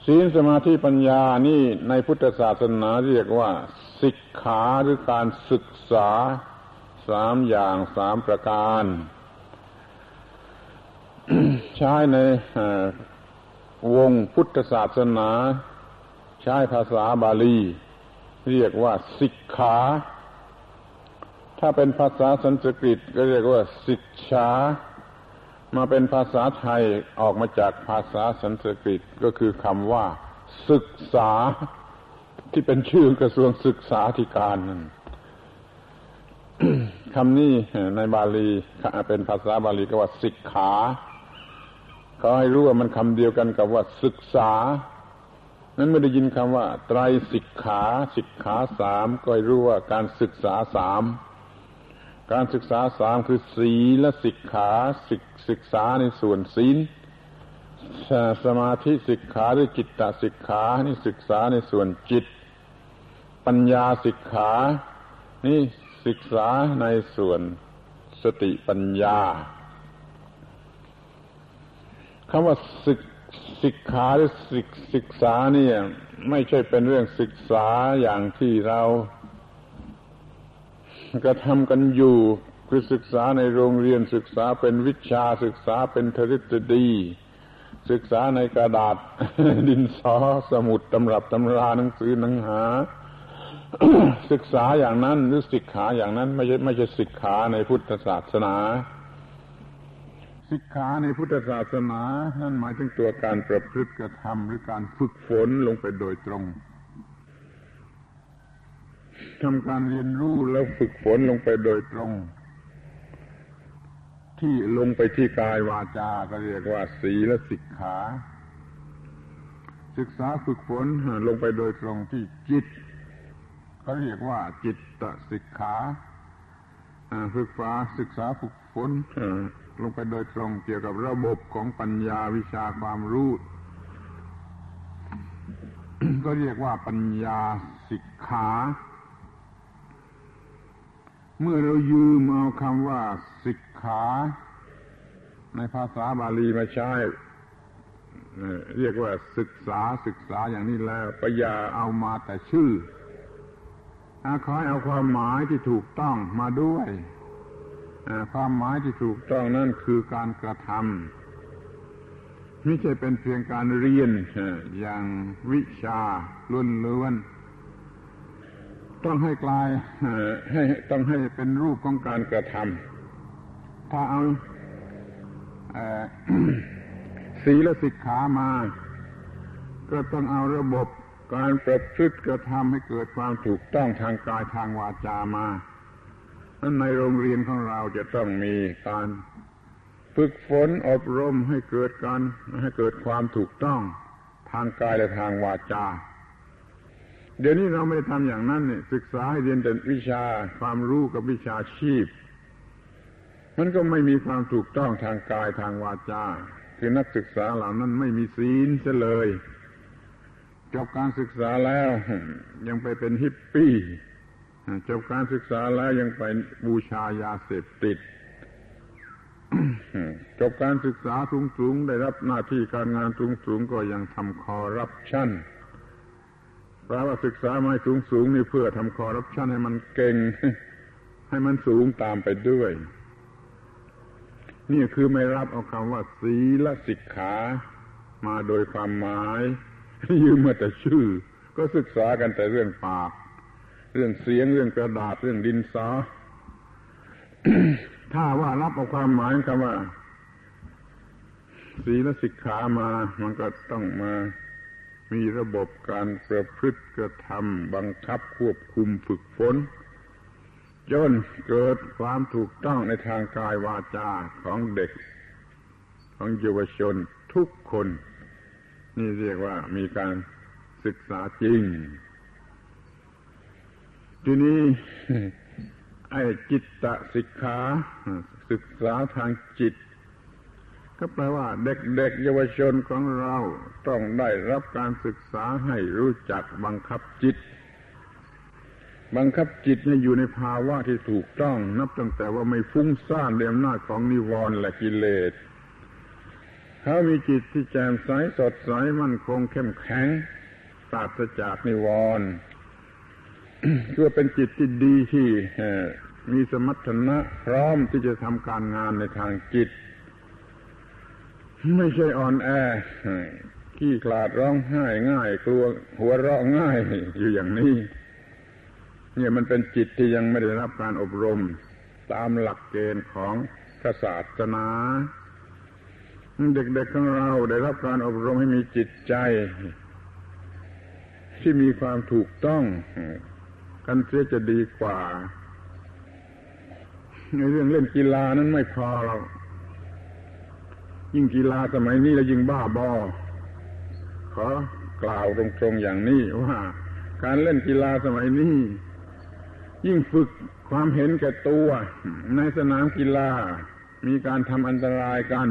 ศีลสมาธิปัญญานี่ในพุทธศาสนาเรียกว่าศิกขาหรือการศึกษา สามอย่างสามประการ ใช้ในวงพุทธศาสนา ใช้ภาษาบาลี เรียกว่าศิกขา ถ้าเป็นภาษาสันสกฤตก็เรียกว่าศิกษามาเป็นภาษาไทยออกมาจากภาษาสันสกฤตก็คือคำว่า ศึกษา ที่เป็นชื่อกระทรวงศึกษาธิการนั่น คำนี้ในบาลีเป็นภาษาบาลีก็ว่าศิกขาเขาให้รู้ว่ามันคำเดียวกันกับว่าศึกษา นั้นเมื่อได้ยินคำว่า ไตรศิกขาศิกขาสามก็ให้รู้ว่าการศึกษาสามการศึกษาสามคือศีลศิกขาศึกศึกษาในส่วนศีลสมาธิศิกขาหรือจิตตศิกขานี่ศึกษาในส่วนจิต ปัญญาศิกขา นี่ ศึกษาในส่วนสติปัญญาคำว่าศึกศึกขาหรือศึกศึกษาเนี่ย ไม่ใช่เป็นเรื่องศึกษาอย่างที่เรากระทำกันอยู่คือศึกษาในโรงเรียนศึกษาเป็นวิชาศึกษาเป็นทฤษฎีศึกษาในกระดาษดินสอสมุดตำรับตำราหนังสือหนังหา ศึกษาอย่างนั้นหรือศิกขาอย่างนั้น ไม่ใช่ไม่ใช่ศิกขาในพุทธศาสนาศิกขาในพุทธศาสนานั่นหมายถึงตัวการประพฤติกระทำหรือการฝึกฝนลงไปโดยตรงทำการเรียนรู้แล้วฝึกฝนลงไปโดยตรง ที่ลงไปที่กายวาจาก็เรียกว่า ศีลสิกขา ศึกษาฝึกฝนลงไปโดยตรงที่จิต เขาเรียกว่าจิตตสิกขาฝึกฝาศึกษาฝึกฝนลงไปโดยตรงเกี่ยวกับระบบของปัญญาวิชาความรู้ ก็เรียกว่าปัญญาสิกขา เมื่อเรายืมเอาคำว่าสิกขา ในภาษาบาลีมาใช้เรียกว่าศึกษาศึกษาอย่างนี้แล้วก็อย่าเอามาแต่ชื่อ ขอให้เอาความหมายที่ถูกต้องมาด้วยความหมายที่ถูกต้องนั่นคือการกระทำไม่ใช่เป็นเพียงการเรียนอย่างวิชาล้วนๆต้องให้กลายให้ต้องให้เป็นรูปของการกระทำถ้าเอาศีลสิกขามา ก็ต้องเอาระบบ การประพฤติกระทำให้เกิดความถูกต้องทางกายทางวาจามานั้นในโรงเรียนของเราจะต้องมีการฝึกฝนอบรมให้เกิดการให้เกิดความถูกต้องทางกายและทางวาจา เดี๋ยวนี้เราไม่ได้ทำอย่างนั้นเนี่ยศึกษาให้เรียนแต่วิชาความรู้กับวิชาชีพ มันก็ไม่มีความถูกต้องทางกายทางวาจา คือนักศึกษาเหล่านั้นไม่มีศีลเสเลย จบการศึกษาแล้ว ยังไปเป็นฮิปปี้จบการศึกษาแล้วยังไปบูชายาเสพติดจบการศึกษาสูงๆ ได้รับหน้าที่การงานสูงๆ ก็ยังทำคอรัปชันแปลว่าศึกษาไม่สูงๆ นี่เพื่อทำคอรัปชันให้มันเก่ง ให้มันสูงตามไปด้วย นี่คือไม่รับเอาคำว่าศีลสิกขา มาโดยความหมาย ยืมมาแต่ชื่อ ก็ศึกษากันแต่เรื่องปาก เรื่องเสียงเรื่องกระดาษเรื่องดินสอถ้าว่ารับเอาความหมายคำว่าศีลสิกขามา มันก็ต้องมามีระบบการประพฤติกระทำบังคับควบคุมฝึกฝนจนเกิดความถูกต้องในทางกายวาจาของเด็ก ของเยาวชนทุกคน นี่เรียกว่ามีการศึกษาจริง ทีนี้ไอ้จิตตสิกขาศึกษาทางจิต ก็แปลว่าเด็กๆเยาวชนของเราต้องได้รับการศึกษาให้รู้จักบังคับจิต บังคับจิตให้อยู่ในภาวะที่ถูกต้อง นับตั้งแต่ว่าไม่ฟุ้งซ่านด้วยอำนาของนิวรณ์และกิเลส เขามีจิตที่แจ่มใสสดใสมั่นคงเข้มแข็งปราศจากนิวรณ์คือเป็นจิตที่ดีที่มีสมรรถนะพร้อมที่จะทำการงานในทางจิต ไม่ใช่อ่อนแอขี้กลาดร้องไห้ง่าย กลัวหัวเราะง่ายอยู่อย่างนี้ เนี่ยมันเป็นจิตที่ยังไม่ได้รับการอบรม ตามหลักเกณฑ์ของศาสนา เด็กๆของเราได้รับการอบรมให้มีจิตใจ ที่มีความถูกต้อง กันเสียจะดีกว่าในเรื่องเล่นกีฬานั้นไม่พอเรายิ่งกีฬาสมัยนี้แล้วยิ่งบ้าบอขอกล่าวตรงๆอย่างนี้ว่า การเล่นกีฬาสมัยนี้ ยิ่งฝึกความเห็นแก่ตัว ในสนามกีฬามีการทำอันตรายกัน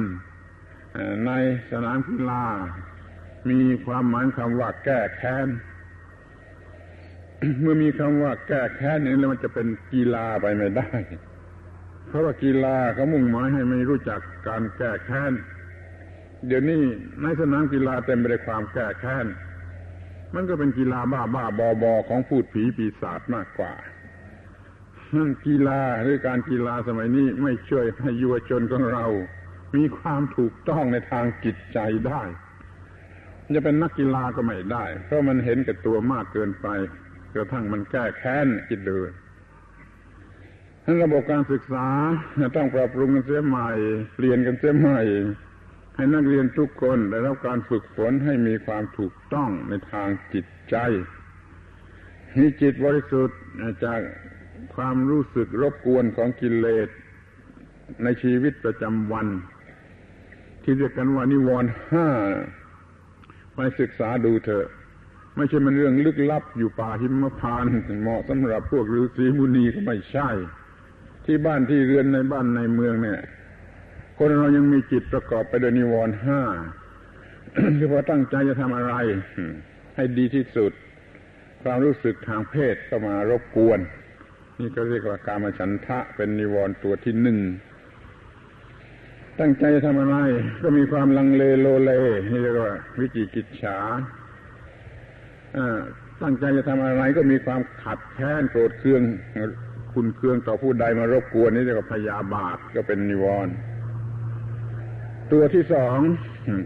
ในสนามกีฬามีความหมายคำว่าแก้แค้น เมื่อมีคำว่าแก้แค้นนี่แล้วมันจะเป็นกีฬาไปไม่ได้ เพราะว่ากีฬาเขามุ่งหมายให้ไม่รู้จักการแก้แค้น เดี๋ยวนี้ในสนามกีฬาเต็มไปด้วยความแก้แค้น มันก็เป็นกีฬาบ้าบ้าบอบอของพูดผีปีศาจมากกว่านั่นกีฬาหรือการกีฬาสมัยนี้ไม่ช่วยให้ยุวชนของเรา มีความถูกต้องในทางจิตใจได้ จะเป็นนักกีฬาก็ไม่ได้ เพราะมันเห็นกับตัวมากเกินไปกระทั่งมันแก้แค้นคิดดูทั้งระบบการศึกษาต้องปรับปรุงกันเสียใหม่ เปลี่ยนกันเสียใหม่ ให้นักเรียนทุกคนได้รับการฝึกฝนให้มีความถูกต้องในทางจิตใจมีจิตบริสุทธิ์จากความรู้สึกรบกวนของกิเลสในชีวิตประจำวัน ที่เรียกกันว่านิวรณ์ห้าไปศึกษาดูเถอะ ไม่ใช่มันเรื่องลึกลับอยู่ป่าหิมพานเหมาะสำหรับพวกฤาษีมุนีก็ไม่ใช่ ที่บ้านที่เรือนในบ้านในเมืองเนี่ย คนเรายังมีจิตประกอบไปด้วยนิวรณ์ห้าคือพอตั้งใจจะทำอะไร ให้ดีที่สุด ความรู้สึกทางเพศก็มารบกวน นี่ก็เรียกว่าการมาฉันทะเป็นนิวรณ์ตัวที่หนึ่ง ตั้งใจทำอะไรก็มีความลังเลโลเลนี่เรียกว่า วิจิกิจฉาตั้งใจจะทำอะไรก็มีความขัดแค้นโกรธเคืองคุณเคืองต่อผู้ใดมารบกวนนี่เรียกว่าพยาบาทก็เป็นนิวรณ์ตัวที่สอง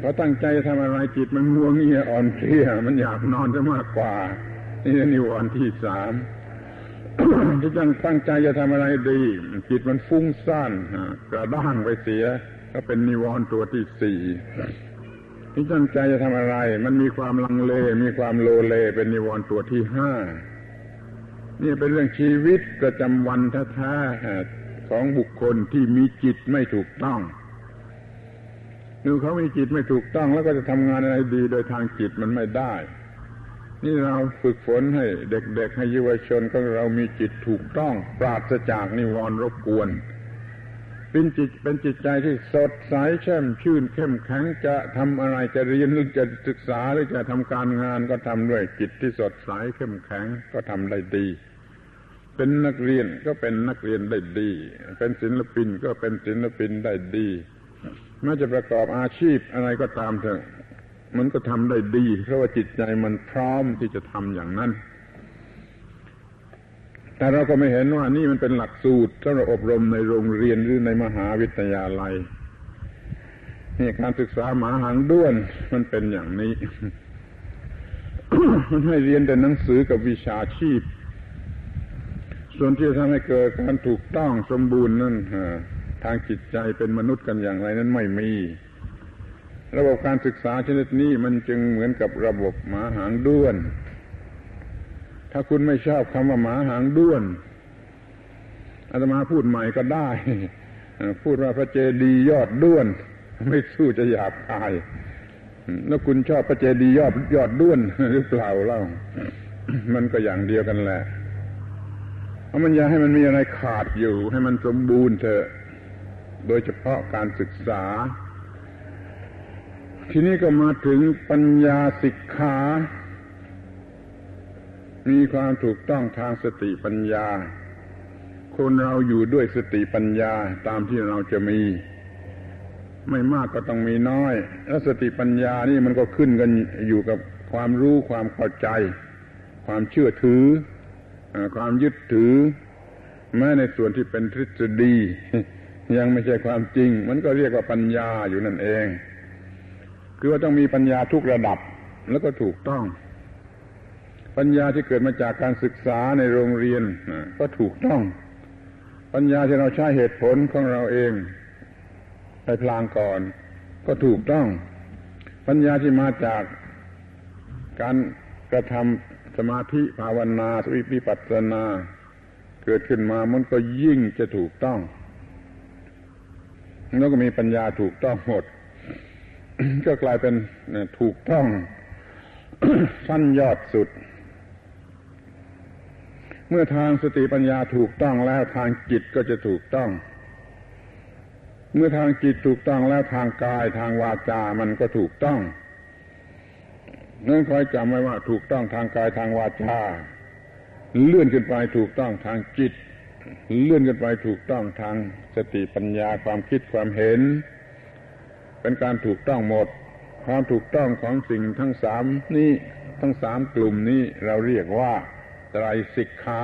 พอตั้งใจจะทำอะไรจิตมันง่วงเงียอ่อนเพลียมันอยากนอนจะมากกว่า นี่นิวรณ์ที่สามที่ตั้งตั้งใจจะทำอะไรดี จิตมันฟุ้งซ่านกระด้างไปเสีย ก็เป็นนิวรณ์ตัวที่สี่ที่ตั้งใจจะทำอะไร มันมีความลังเล มีความโลเล เป็นนิวรณ์ตัวที่ห้านี่เป็นเรื่องชีวิตประจำวันแท้ๆของบุคคลที่มีจิตไม่ถูกต้องดูเขามีจิตไม่ถูกต้องแล้วก็จะทำงานอะไรดีโดยทางจิตมันไม่ได้ นี่เราฝึกฝนให้เด็กๆให้เยาวชนของเรามีจิตถูกต้อง ปราศจากนิวรณ์รบกวน เป็นจิตเป็นจิตใจที่สดใสแช่มชื่น เข้มแข็งจะทำอะไรจะเรียนหรือจะศึกษาหรือจะทำการงานก็ทำด้วยจิตที่สดใสเข้มแข็งก็ทำได้ดี เป็นนักเรียนก็เป็นนักเรียนได้ดี เป็นศิลปินก็เป็นศิลปินได้ดีไม่จะประกอบอาชีพอะไรก็ตามเถอะ มันก็ทำได้ดี เพราะว่าจิตใจมันพร้อมที่จะทำอย่างนั้น แต่เราก็ไม่เห็นว่านี่มันเป็นหลักสูตรสำหรับอบรมในโรงเรียนหรือในมหาวิทยาลัยนี่การศึกษาหมาหางด้วนมันเป็นอย่างนี้ มันให้เรียนแต่หนังสือกับวิชาชีพ ส่วนที่จะทำให้เกิดการถูกต้องสมบูรณ์นั่นทางจิตใจเป็นมนุษย์กันอย่างไรนั้นไม่มี ระบบการศึกษาชนิดนี้มันจึงเหมือนกับระบบหมาหางด้วน ถ้าคุณไม่ชอบคำว่าหมาหางด้วนอาตมาพูดใหม่ก็ได้ พูดว่าพระเจดียอดด้วน ไม่สู้จะหยาบคาย แล้วคุณชอบพระเจดียอดยอดด้วนหรือเปล่าเล่า มันก็อย่างเดียวกันแหละเพราะมันอยากให้มันมีอะไรขาดอยู่ ให้มันสมบูรณ์เถอะ โดยเฉพาะการศึกษา ทีนี้ก็มาถึงปัญญาสิกขา มีความถูกต้องทางสติปัญญา คนเราอยู่ด้วยสติปัญญาตามที่เราจะมี ไม่มากก็ต้องมีน้อย แล้วสติปัญญานี่มันก็ขึ้นกันอยู่กับความรู้ความเข้าใจ ความเชื่อถือ ความยึดถือ แม้ในส่วนที่เป็นทฤษฎียังไม่ใช่ความจริง มันก็เรียกว่าปัญญาอยู่นั่นเอง คือว่าต้องมีปัญญาทุกระดับแล้วก็ถูกต้อง ปัญญาที่เกิดมาจากการศึกษาในโรงเรียนก็ถูกต้อง ปัญญาที่เราใช้เหตุผลของเราเองไปพลางก่อน ก็ถูกต้อง ปัญญาที่มาจากการกระทำสมาธิภาวนาสวิปิปัสสนา เกิดขึ้นมามันก็ยิ่งจะถูกต้องแล้วก็มีปัญญาถูกต้องหมด ก็กลายเป็นถูกต้อง สั้นยอดสุด เมื่อทางสติปัญญาถูกต้องแล้วทางจิตก็จะถูกต้อง เมื่อทางจิตถูกต้องแล้วทางกายทางวาจา มันก็ถูกต้องนั่นคอยจำไว้ว่าถูกต้องทางกายทางวาจาเลื่อนขึ้นไปถูกต้องทางจิต เลื่อนขึ้นไปถูกต้องทางสติปัญญาความคิดความเห็น เป็นการถูกต้องหมด ความถูกต้องของสิ่งทั้งสามนี้ทั้งสามกลุ่มนี้เราเรียกว่า ไตรสิกขา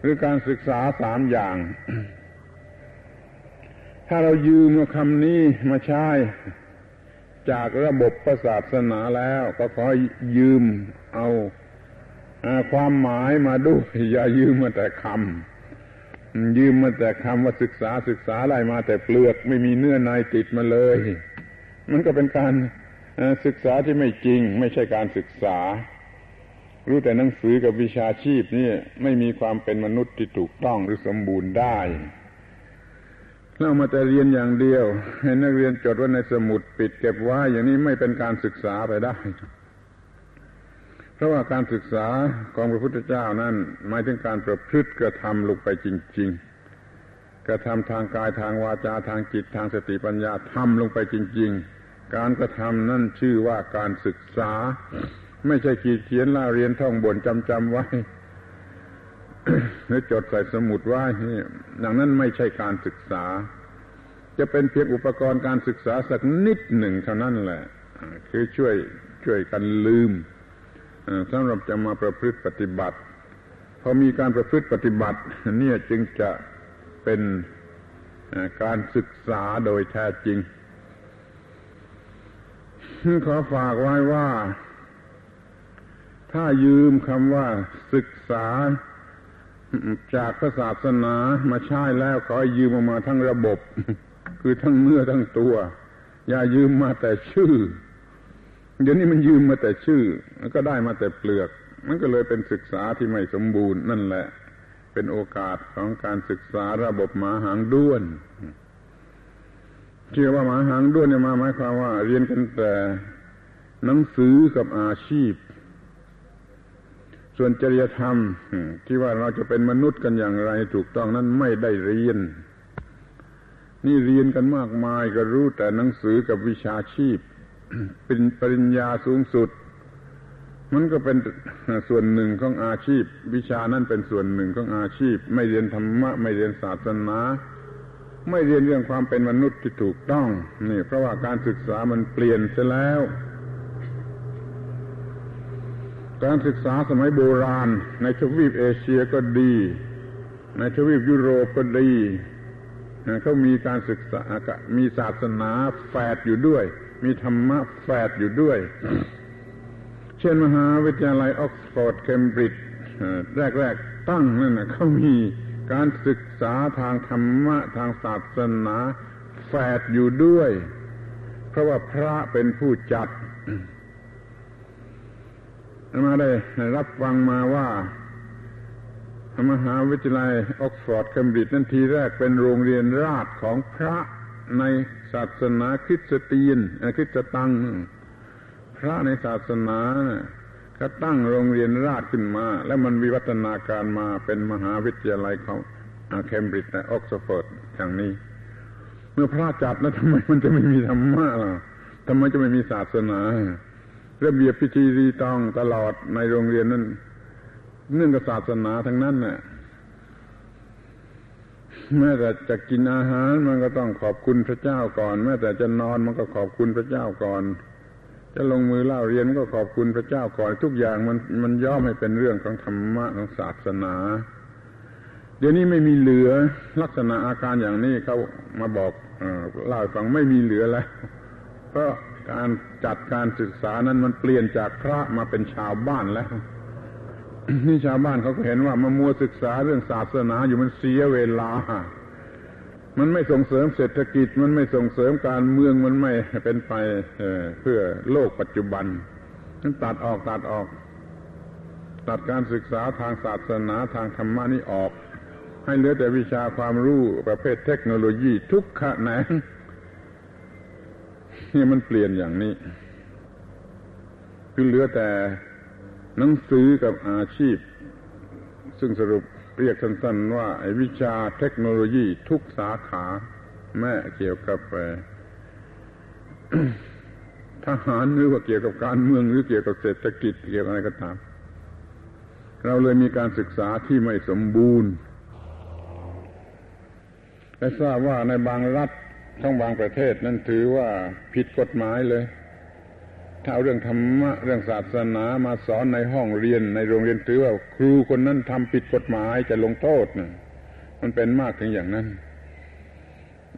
หรือการศึกษาสามอย่าง ถ้าเรายืมคำนี้มาใช้ จากระบบประศาสนาแล้วก็ขอยืมเอาความหมายมาด้วยอย่ายืมมาแต่คำยืมมาแต่คำว่าศึกษาศึกษาอะไรมาแต่เปลือกไม่มีเนื้อในติดมาเลย มันก็เป็นการศึกษาที่ไม่จริง ไม่ใช่การศึกษา รู้แต่หนังสือกับวิชาชีพนี่ไม่มีความเป็นมนุษย์ที่ถูกต้องหรือสมบูรณ์ได้เรามาแต่เรียนอย่างเดียว ให้นักเรียนจดไว้ในสมุดปิดเก็บไว้อย่างนี้ไม่เป็นการศึกษาไปได้ เพราะว่าการศึกษาของพระพุทธเจ้านั้นหมายถึงการประพฤติกระทำลงไปจริง ๆ กระทำทางกายทางวาจาทางจิตทางสติปัญญาทำลงไปจริง ๆ การกระทำนั่นชื่อว่าการศึกษา ไม่ใช่ขีดเขียนล่าเรียนท่องบนจำจำไว้หรือจดใส่สมุดไว้อย่างนั้นไม่ใช่การศึกษา จะเป็นเพียงอุปกรณ์การศึกษาสักนิดหนึ่งเท่านั้นแหละ คือช่วยช่วยกันลืมสำหรับจะมาประพฤติปฏิบัติ พอมีการประพฤติปฏิบัติ เนี่ยจึงจะเป็นการศึกษาโดยแท้จริงขอฝากไว้ว่า ถ้ายืมคำว่าศึกษาจากพระศาสนามาใช้แล้วขอยืมออกมาทั้งระบบ คือทั้งเนื้อทั้งตัว อย่ายืมมาแต่ชื่อ เดี๋ยวนี้มันยืมมาแต่ชื่อ แล้วก็ได้มาแต่เปลือก มันก็เลยเป็นศึกษาที่ไม่สมบูรณ์นั่นแหละ เป็นโอกาสของการศึกษาระบบหมาหางด้วนเชื่อว่าหมาหางด้วนเนี่ยมาหมายความว่า เรียนกันแต่หนังสือกับอาชีพ ส่วนจริยธรรมที่ว่าเราจะเป็นมนุษย์กันอย่างไรถูกต้องนั้นไม่ได้เรียน นี่เรียนกันมากมายก็รู้แต่หนังสือกับวิชาชีพ เป็นปริญญาสูงสุด มันก็เป็นส่วนหนึ่งของอาชีพ วิชานั้นเป็นส่วนหนึ่งของอาชีพ ไม่เรียนธรรมะ ไม่เรียนศาสนาไม่เรียนเรื่องความเป็นมนุษย์ที่ถูกต้อง นี่ เพราะว่าการศึกษามันเปลี่ยนไปแล้ว การศึกษาสมัยโบราณ ในทวีปเอเชียก็ดี ในทวีปยุโรปก็ดีเขามีการศึกษามีศาสนาแฝดอยู่ด้วย มีธรรมะแฝดอยู่ด้วย เช่นมหาวิทยาลัยออกซฟอร์ดเคมบริดจ์แรก ๆ ตั้งนั่นนะเขามีการศึกษาทางธรรมะทางศาสนาแฝดอยู่ด้วย เพราะว่าพระเป็นผู้จัด มาได้รับฟังมาว่ามหาวิทยาลัยออกซฟอร์ดเคมบริดจ์นั้นทีแรกเป็นโรงเรียนราษฎร์ของพระในศาสนาคริสเตียนคริสตัง พระในศาสนาเขาตั้งโรงเรียนราษฎร์ขึ้นมา แล้วมันวิวัฒนาการมาเป็นมหาวิทยาลัยของเคมบริดจ์ในออกซฟอร์ดอย่างนี้ เมื่อพระจัดแล้วทำไมมันจะไม่มีธรรมะล่ะทำไมจะไม่มีศาสนา ระเบียบพิธีรีตองตลอดในโรงเรียนนั้นเนื่องกับศาสนาทั้งนั้นน่ะแม้แต่จะกินอาหารมันก็ต้องขอบคุณพระเจ้าก่อน แม้แต่จะนอนมันก็ขอบคุณพระเจ้าก่อน จะลงมือเล่าเรียนก็ขอบคุณพระเจ้าก่อน ทุกอย่างมันมันย่อมให้เป็นเรื่องของธรรมะของศาสนา เดี๋ยวนี้ไม่มีเหลือลักษณะอาการอย่างนี้เขามาบอกเล่าฟังไม่มีเหลือแล้วเพราะ การจัดการศึกษานั้นมันเปลี่ยนจากพระมาเป็นชาวบ้านแล้วนี่ชาวบ้านเขาก็เห็นว่ามามัวศึกษาเรื่องศาสนาอยู่มันเสียเวลา มันไม่ส่งเสริมเศรษฐกิจ มันไม่ส่งเสริมการเมืองมันไม่เป็นไปเพื่อโลกปัจจุบันนั้นตัดออกตัดออก ตัดการศึกษาทางศาสนาทางธรรมะนี้ออก ให้เหลือแต่วิชาความรู้ประเภทเทคโนโลยีทุกขะแหนง นี่มันเปลี่ยนอย่างนี้ คือเหลือแต่หนังสือกับอาชีพ ซึ่งสรุปเรียกสั้นๆว่าวิชาเทคโนโลยีทุกสาขา แม่เกี่ยวกับทหารหรือว่าเกี่ยวกับการเมืองหรือเกี่ยวกับเศรษฐกิจเกี่ยวกับอะไรก็ตาม เราเลยมีการศึกษาที่ไม่สมบูรณ์และทราบว่าในบางรัฐ ทั้งบางประเทศนั้นถือว่าผิดกฎหมายเลย ถ้าเอาเรื่องธรรมะเรื่องศาสนามาสอนในห้องเรียนในโรงเรียนถือว่าครูคนนั้นทำผิดกฎหมายจะลงโทษนะมันเป็นมากถึงอย่างนั้น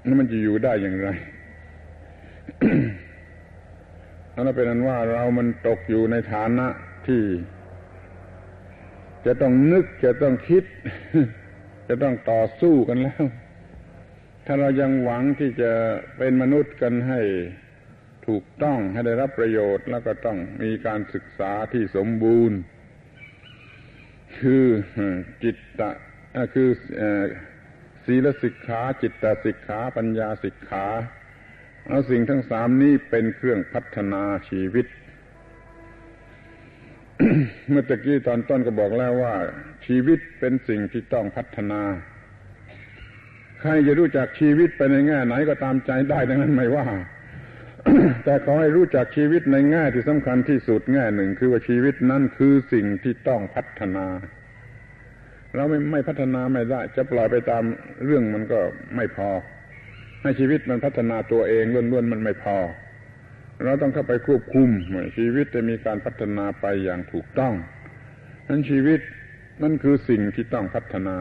แล้วมันจะอยู่ได้อย่างไรนั่นเป็นนั้นว่าเรามันตกอยู่ในฐานะที่ จะต้องนึกจะต้องคิด จะต้องต่อสู้กันแล้ว ถ้าเรายังหวังที่จะเป็นมนุษย์กันให้ถูกต้องให้ได้รับประโยชน์แล้วก็ต้องมีการศึกษาที่สมบูรณ์ คือจิตตะคือศีลสิกขาจิตตสิกขาปัญญาสิกขาเอาสิ่งทั้งสามนี้เป็นเครื่องพัฒนาชีวิต เมื่อตะกี้ตอนต้นก็บอกแล้วว่า ชีวิตเป็นสิ่งที่ต้องพัฒนา ใครจะรู้จักชีวิตไปในแง่ไหนก็ตามใจได้ดังนั้นไม่ว่า แต่ขอให้รู้จักชีวิตในแง่ที่สำคัญที่สุดแง่หนึ่ง คือว่าชีวิตนั้นคือสิ่งที่ต้องพัฒนาเราไม่ไม่พัฒนาไม่ได้ จะปล่อยไปตามเรื่องมันก็ไม่พอ ให้ชีวิตมันพัฒนาตัวเองล้วนๆมันไม่พอ เราต้องเข้าไปควบคุมชีวิตจะมีการพัฒนาไปอย่างถูกต้องนั้นชีวิตนั่นคือสิ่งที่ต้องพัฒนา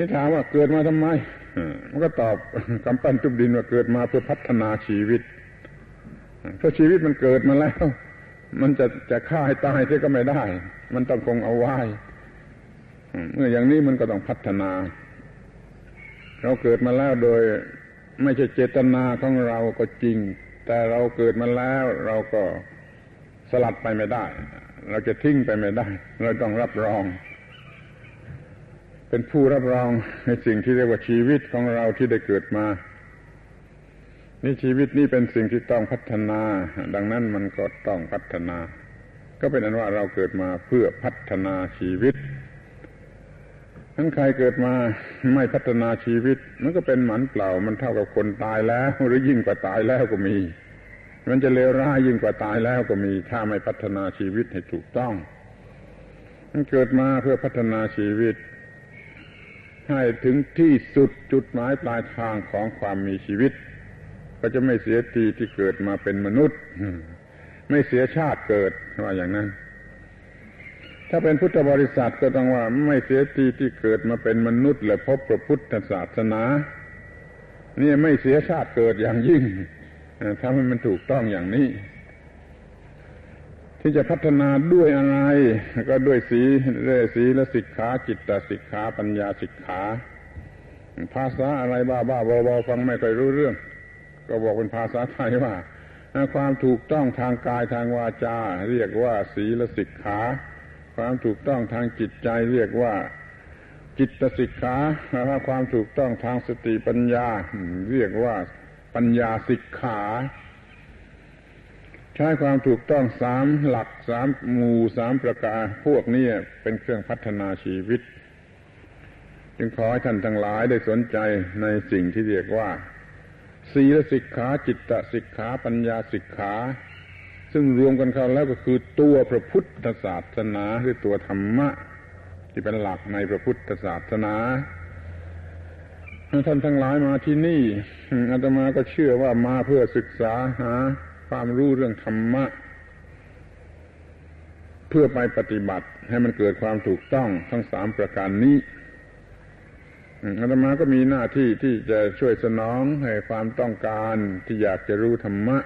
ที่ถามว่าเกิดมาทำไมมันก็ตอบกำปั้นทุบดินว่าเกิดมาเพื่อพัฒนาชีวิตเพราะชีวิตมันเกิดมาแล้ว มันจะจะฆ่าให้ตายที่ก็ไม่ได้ มันต้องคงเอาไว้เมื่ออย่างนี้มันก็ต้องพัฒนา เราเกิดมาแล้วโดยไม่ใช่เจตนาของเราก็จริง แต่เราเกิดมาแล้วเราก็สลัดไปไม่ได้ เราจะทิ้งไปไม่ได้ เราต้องรับรอง เป็นผู้รับรองในสิ่งที่เรียกว่าชีวิตของเราที่ได้เกิดมานี่ชีวิตนี้เป็นสิ่งที่ต้องพัฒนา ดังนั้นมันก็ต้องพัฒนา ก็เป็นอันว่าเราเกิดมาเพื่อพัฒนาชีวิตทั้งใครเกิดมาไม่พัฒนาชีวิต มันก็เป็นหมันเปล่า มันเท่ากับคนตายแล้ว หรือยิ่งกว่าตายแล้วก็มี มันจะเลวร้ายยิ่งกว่าตายแล้วก็มี ถ้าไม่พัฒนาชีวิตให้ถูกต้อง มันเกิดมาเพื่อพัฒนาชีวิต ให้ถึงที่สุดจุดหมายปลายทางของความมีชีวิต ก็จะไม่เสียทีที่เกิดมาเป็นมนุษย์ ไม่เสียชาติเกิดว่าอย่างนั้น ถ้าเป็นพุทธบริษัทก็ต้องว่าไม่เสียทีที่เกิดมาเป็นมนุษย์และพบพระพุทธศาสนานี่ไม่เสียชาติเกิดอย่างยิ่งถ้ามันถูกต้องอย่างนี้ ที่จะพัฒนาด้วยอะไร ก็ด้วยสีเรสีและสิกขาจิตตสิกขาปัญญาสิกขา ภาษาอะไรบ้าบ้าบอบอฟังไม่ค่อยรู้เรื่อง ก็บอกเป็นภาษาไทยว่า ความถูกต้องทางกายทางวาจา เรียกว่าศีลสิกขา ความถูกต้องทางจิตใจเรียกว่าจิตสิกขาความถูกต้องทางสติปัญญา เรียกว่าปัญญาสิกขา ช้ความถูกต้องสามหลักสามมูสามประการพวกนี้เป็นเครื่องพัฒนาชีวิต จึงขอให้ท่านทั้งหลายได้สนใจในสิ่งที่เรียกว่าศีลสิกขาจิตตสิกขาปัญญาสิกขา ซึ่งรวมกันเข้าแล้วก็คือตัวพระพุทธศาสนาหรือตัวธรรมะ ที่เป็นหลักในพระพุทธศาสนาท่านทั้งหลายมาที่นี่อาตมาก็เชื่อว่ามาเพื่อศึกษาหา ความรู้เรื่องธรรมะ เพื่อไปปฏิบัติ ให้มันเกิดความถูกต้องทั้งสามประการนี้อาตมาก็มีหน้าที่ที่จะช่วยสนองให้ความต้องการที่อยากจะรู้ธรรมะ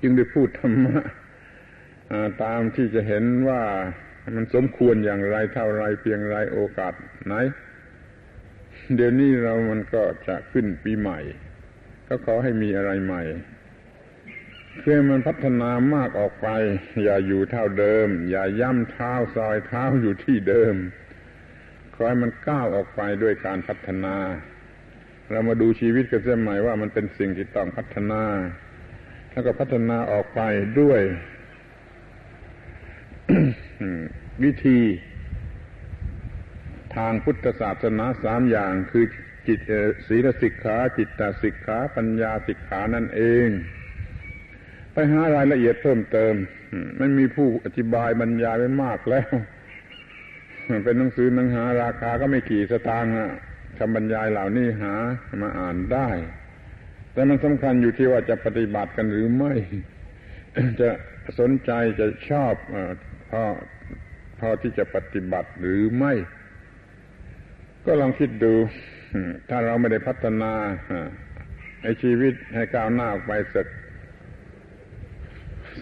จึงได้พูดธรรมะตามที่จะเห็นว่ามันสมควรอย่างไรเท่าไรเพียงไรโอกาสไหน เดี๋ยวนี้เรามันก็จะขึ้นปีใหม่ ก็ขอให้มีอะไรใหม่ คือมันพัฒนามากออกไป อย่าอยู่เท่าเดิม อย่าย่ำเท้าซอยเท้าอยู่ที่เดิมขอให้มันก้าวออกไปด้วยการพัฒนา เรามาดูชีวิตกันเสียใหม่ว่ามันเป็นสิ่งที่ต้องพัฒนา แล้วก็พัฒนาออกไปด้วย วิธี ทางพุทธศาสนาสามอย่างคือจิตศีลสิกขา จิตตสิกขา ปัญญาสิกขานั่นเอง ไปหารายละเอียดเพิ่มเติม ไม่มีผู้อธิบายบรรยายไว้มากแล้ว เป็นหนังสือหนังหาราคาก็ไม่กี่สตางค์คำบรรยายเหล่านี้หามาอ่านได้ แต่มันสำคัญอยู่ที่ว่าจะปฏิบัติกันหรือไม่ จะสนใจจะชอบพอพอที่จะปฏิบัติหรือไม่ ก็ลองคิดดู ถ้าเราไม่ได้พัฒนาไอชีวิตให้ก้าวหน้าออกไปสัก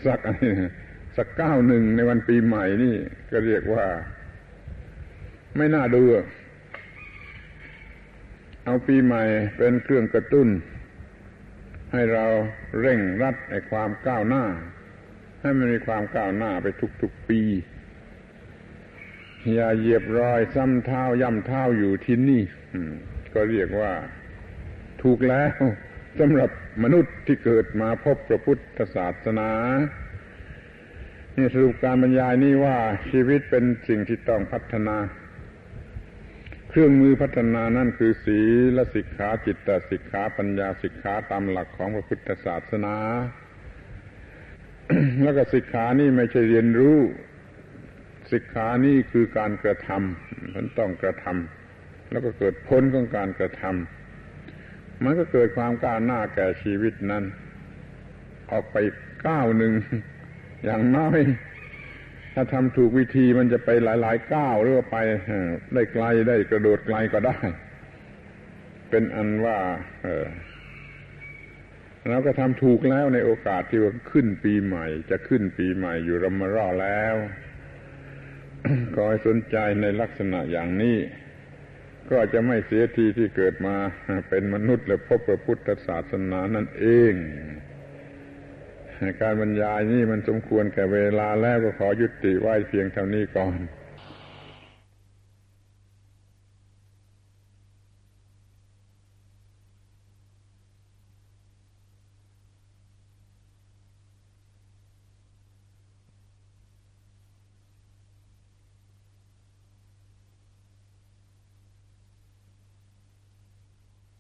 สักสักเก้าหนึ่งในวันปีใหม่นี่ ก็เรียกว่า ไม่น่าดูเอาปีใหม่เป็นเครื่องกระตุ้น ให้เราเร่งรัดในความก้าวหน้า ให้มันมีความก้าวหน้าไปทุกๆปี อย่าเหยียบรอยซ้ำเท้าย่ำเท้าอยู่ที่นี่ก็เรียกว่า ถูกแล้ว สำหรับมนุษย์ที่เกิดมาพบพระพุทธศาสนานี่สรุปการบรรยายนี้ว่าชีวิตเป็นสิ่งที่ต้องพัฒนา เครื่องมือพัฒนานั่นคือศีลสิกขาจิตตสิกขาปัญญาสิกขาตามหลักของพระพุทธศาสนา แล้วก็สิกขานี่ไม่ใช่เรียนรู้ สิกขานี่คือการกระทำมันต้องกระทำแล้วก็เกิดผลของการกระทำ มันก็เกิดความก้าวหน้าแก่ชีวิตนั้น ออกไปก้าวหนึ่งอย่างน้อย ถ้าทำถูกวิธีมันจะไปหลายๆก้าวหรือว่าไปได้ไกลได้กระโดดไกลก็ได้ เป็นอันว่าเออราก็ทำถูกแล้วในโอกาสที่ว่าขึ้นปีใหม่ จะขึ้นปีใหม่อยู่รมารอแล้วขอให้สนใจในลักษณะอย่างนี้ ก็จะไม่เสียทีที่เกิดมาเป็นมนุษย์และพบพระพุทธศาสนานั่นเอง การบรรยายนี่มันสมควรแก่เวลาแล้วก็ขอยุติไว้เพียงเท่านี้ก่อน